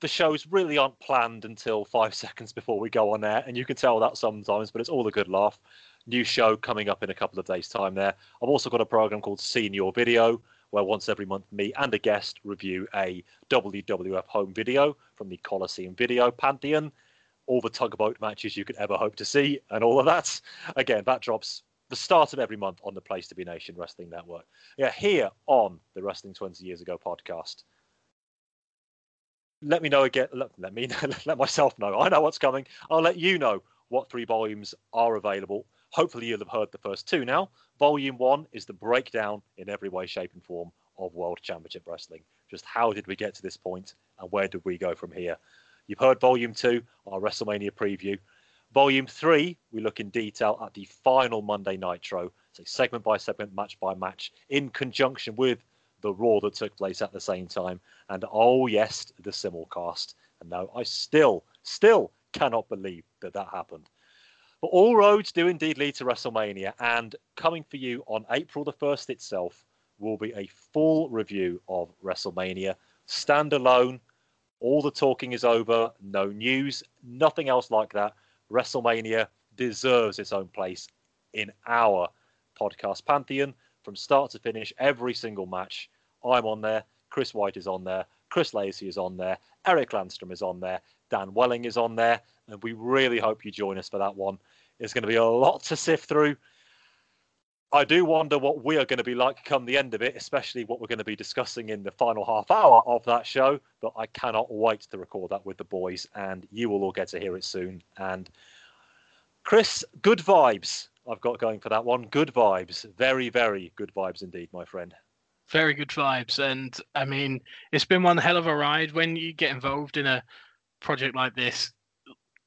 The shows really aren't planned until five seconds before we go on air, and you can tell that sometimes, but it's all a good laugh. New show coming up in a couple of days' time there. I've also got a program called Senior Video, where once every month me and a guest review a WWF home video from the Coliseum Video Pantheon, all the tugboat matches you could ever hope to see, and all of that. Again, that drops the start of every month on the Place to Be Nation Wrestling Network. Yeah, here on the Wrestling 20 Years Ago podcast. Let me know again. Let, let me let myself know. I know what's coming. I'll let you know what three volumes are available. Hopefully, you'll have heard the first two now. Volume one is the breakdown in every way, shape, and form of World Championship Wrestling. Just how did we get to this point, and where did we go from here? You've heard Volume two, our WrestleMania preview. Volume three, we look in detail at the final Monday Nitro, so segment by segment, match by match, in conjunction with the Raw that took place at the same time. And oh, yes, the simulcast. And now I still, still cannot believe that that happened. But all roads do indeed lead to WrestleMania. And coming for you on April the 1st itself will be a full review of WrestleMania, standalone. All the talking is over, no news, nothing else like that. WrestleMania deserves its own place in our podcast pantheon from start to finish. Every single match, I'm on there. Chris White is on there. Chris Lacey is on there. Eric Landstrom is on there. Dan Welling is on there. And we really hope you join us for that one. It's going to be a lot to sift through. I do wonder what we are going to be like come the end of it, especially what we're going to be discussing in the final half hour of that show. But I cannot wait to record that with the boys, and you will all get to hear it soon. And Chris, good vibes I've got going for that one. Good vibes. Very, very good vibes indeed, my friend.
Very good vibes. And I mean, it's been one hell of a ride when you get involved in a project like this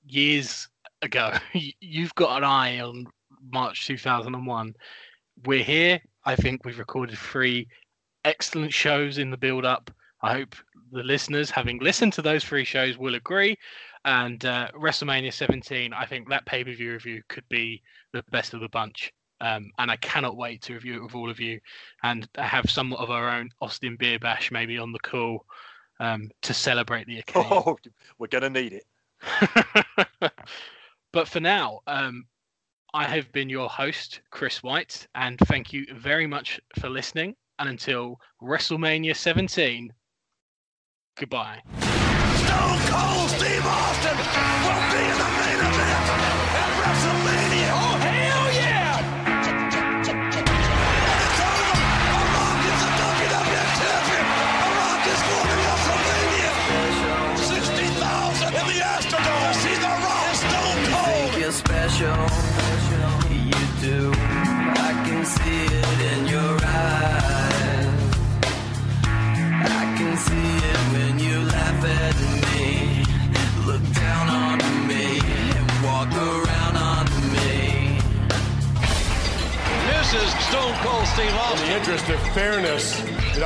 years ago. You've got an eye on March 2001. We're here. I think we've recorded three excellent shows in the build up. I hope the listeners, having listened to those three shows, will agree. And uh, WrestleMania 17, I think that pay per view review could be the best of the bunch. Um, and I cannot wait to review it with all of you and have somewhat of our own Austin beer bash maybe on the call um, to celebrate the occasion.
Oh, we're going to need it.
but for now, um, I have been your host, Chris White, and thank you very much for listening. And until WrestleMania 17, goodbye.
Stone Cold Steve Austin will be in the main event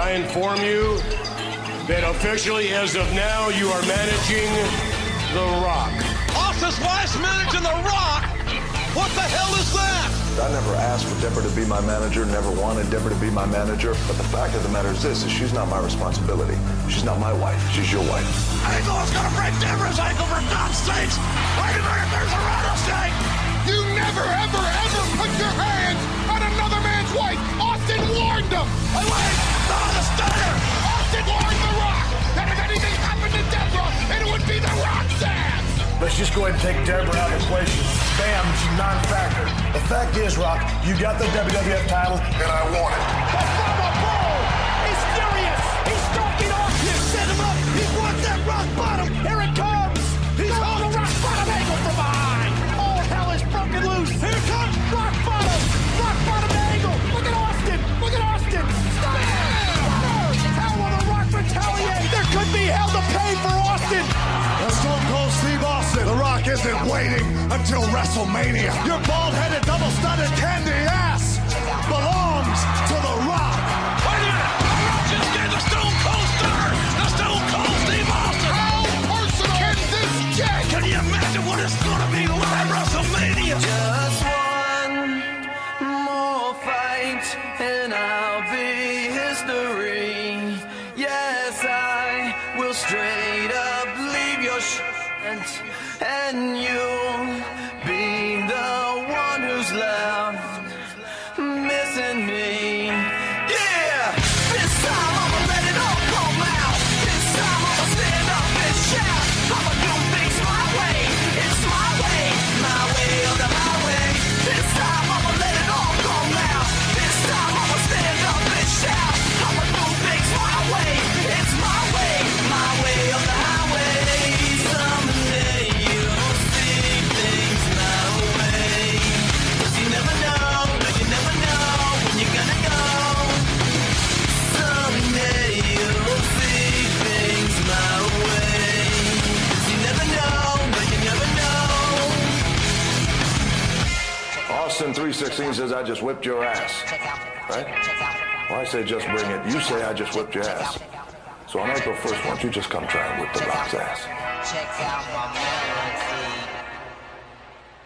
I
inform you that officially, as of now, you are managing The Rock?
Austin's wife's managing The Rock. What the hell is that?
I never asked for Debra to be my manager, never wanted Debra to be my manager. But the fact of the matter is this, is she's not my responsibility. She's not my wife. She's your wife.
Angle is going to break Debra's ankle for God's sakes. Wait a minute, there's a rattlesnake.
You never, ever, ever put your hands on another man's wife. Austin warned him.
Hey, wait, not the stunner.
Let's just go ahead and take Debra out of the equation. Bam, she's non-factor. The fact is, Rock, you got the WWF title, and I want it.
The Brahma Bull is furious. He's stalking Austin. Set him up. He wants that rock bottom.
Isn't waiting until WrestleMania. Your bald-headed, double-studded candy ass belongs to The Rock.
Wait a minute. The Rock just gave the Stone Cold Stunner. The Stone Cold Steve Austin.
How personal can this get?
Can you imagine what it's going to be like at WrestleMania?
316 says, I just whipped your ass. Right? Well, I say, just bring it. You say, I just whipped your ass. So on April 1st, why don't you just come try and whip the rock's ass?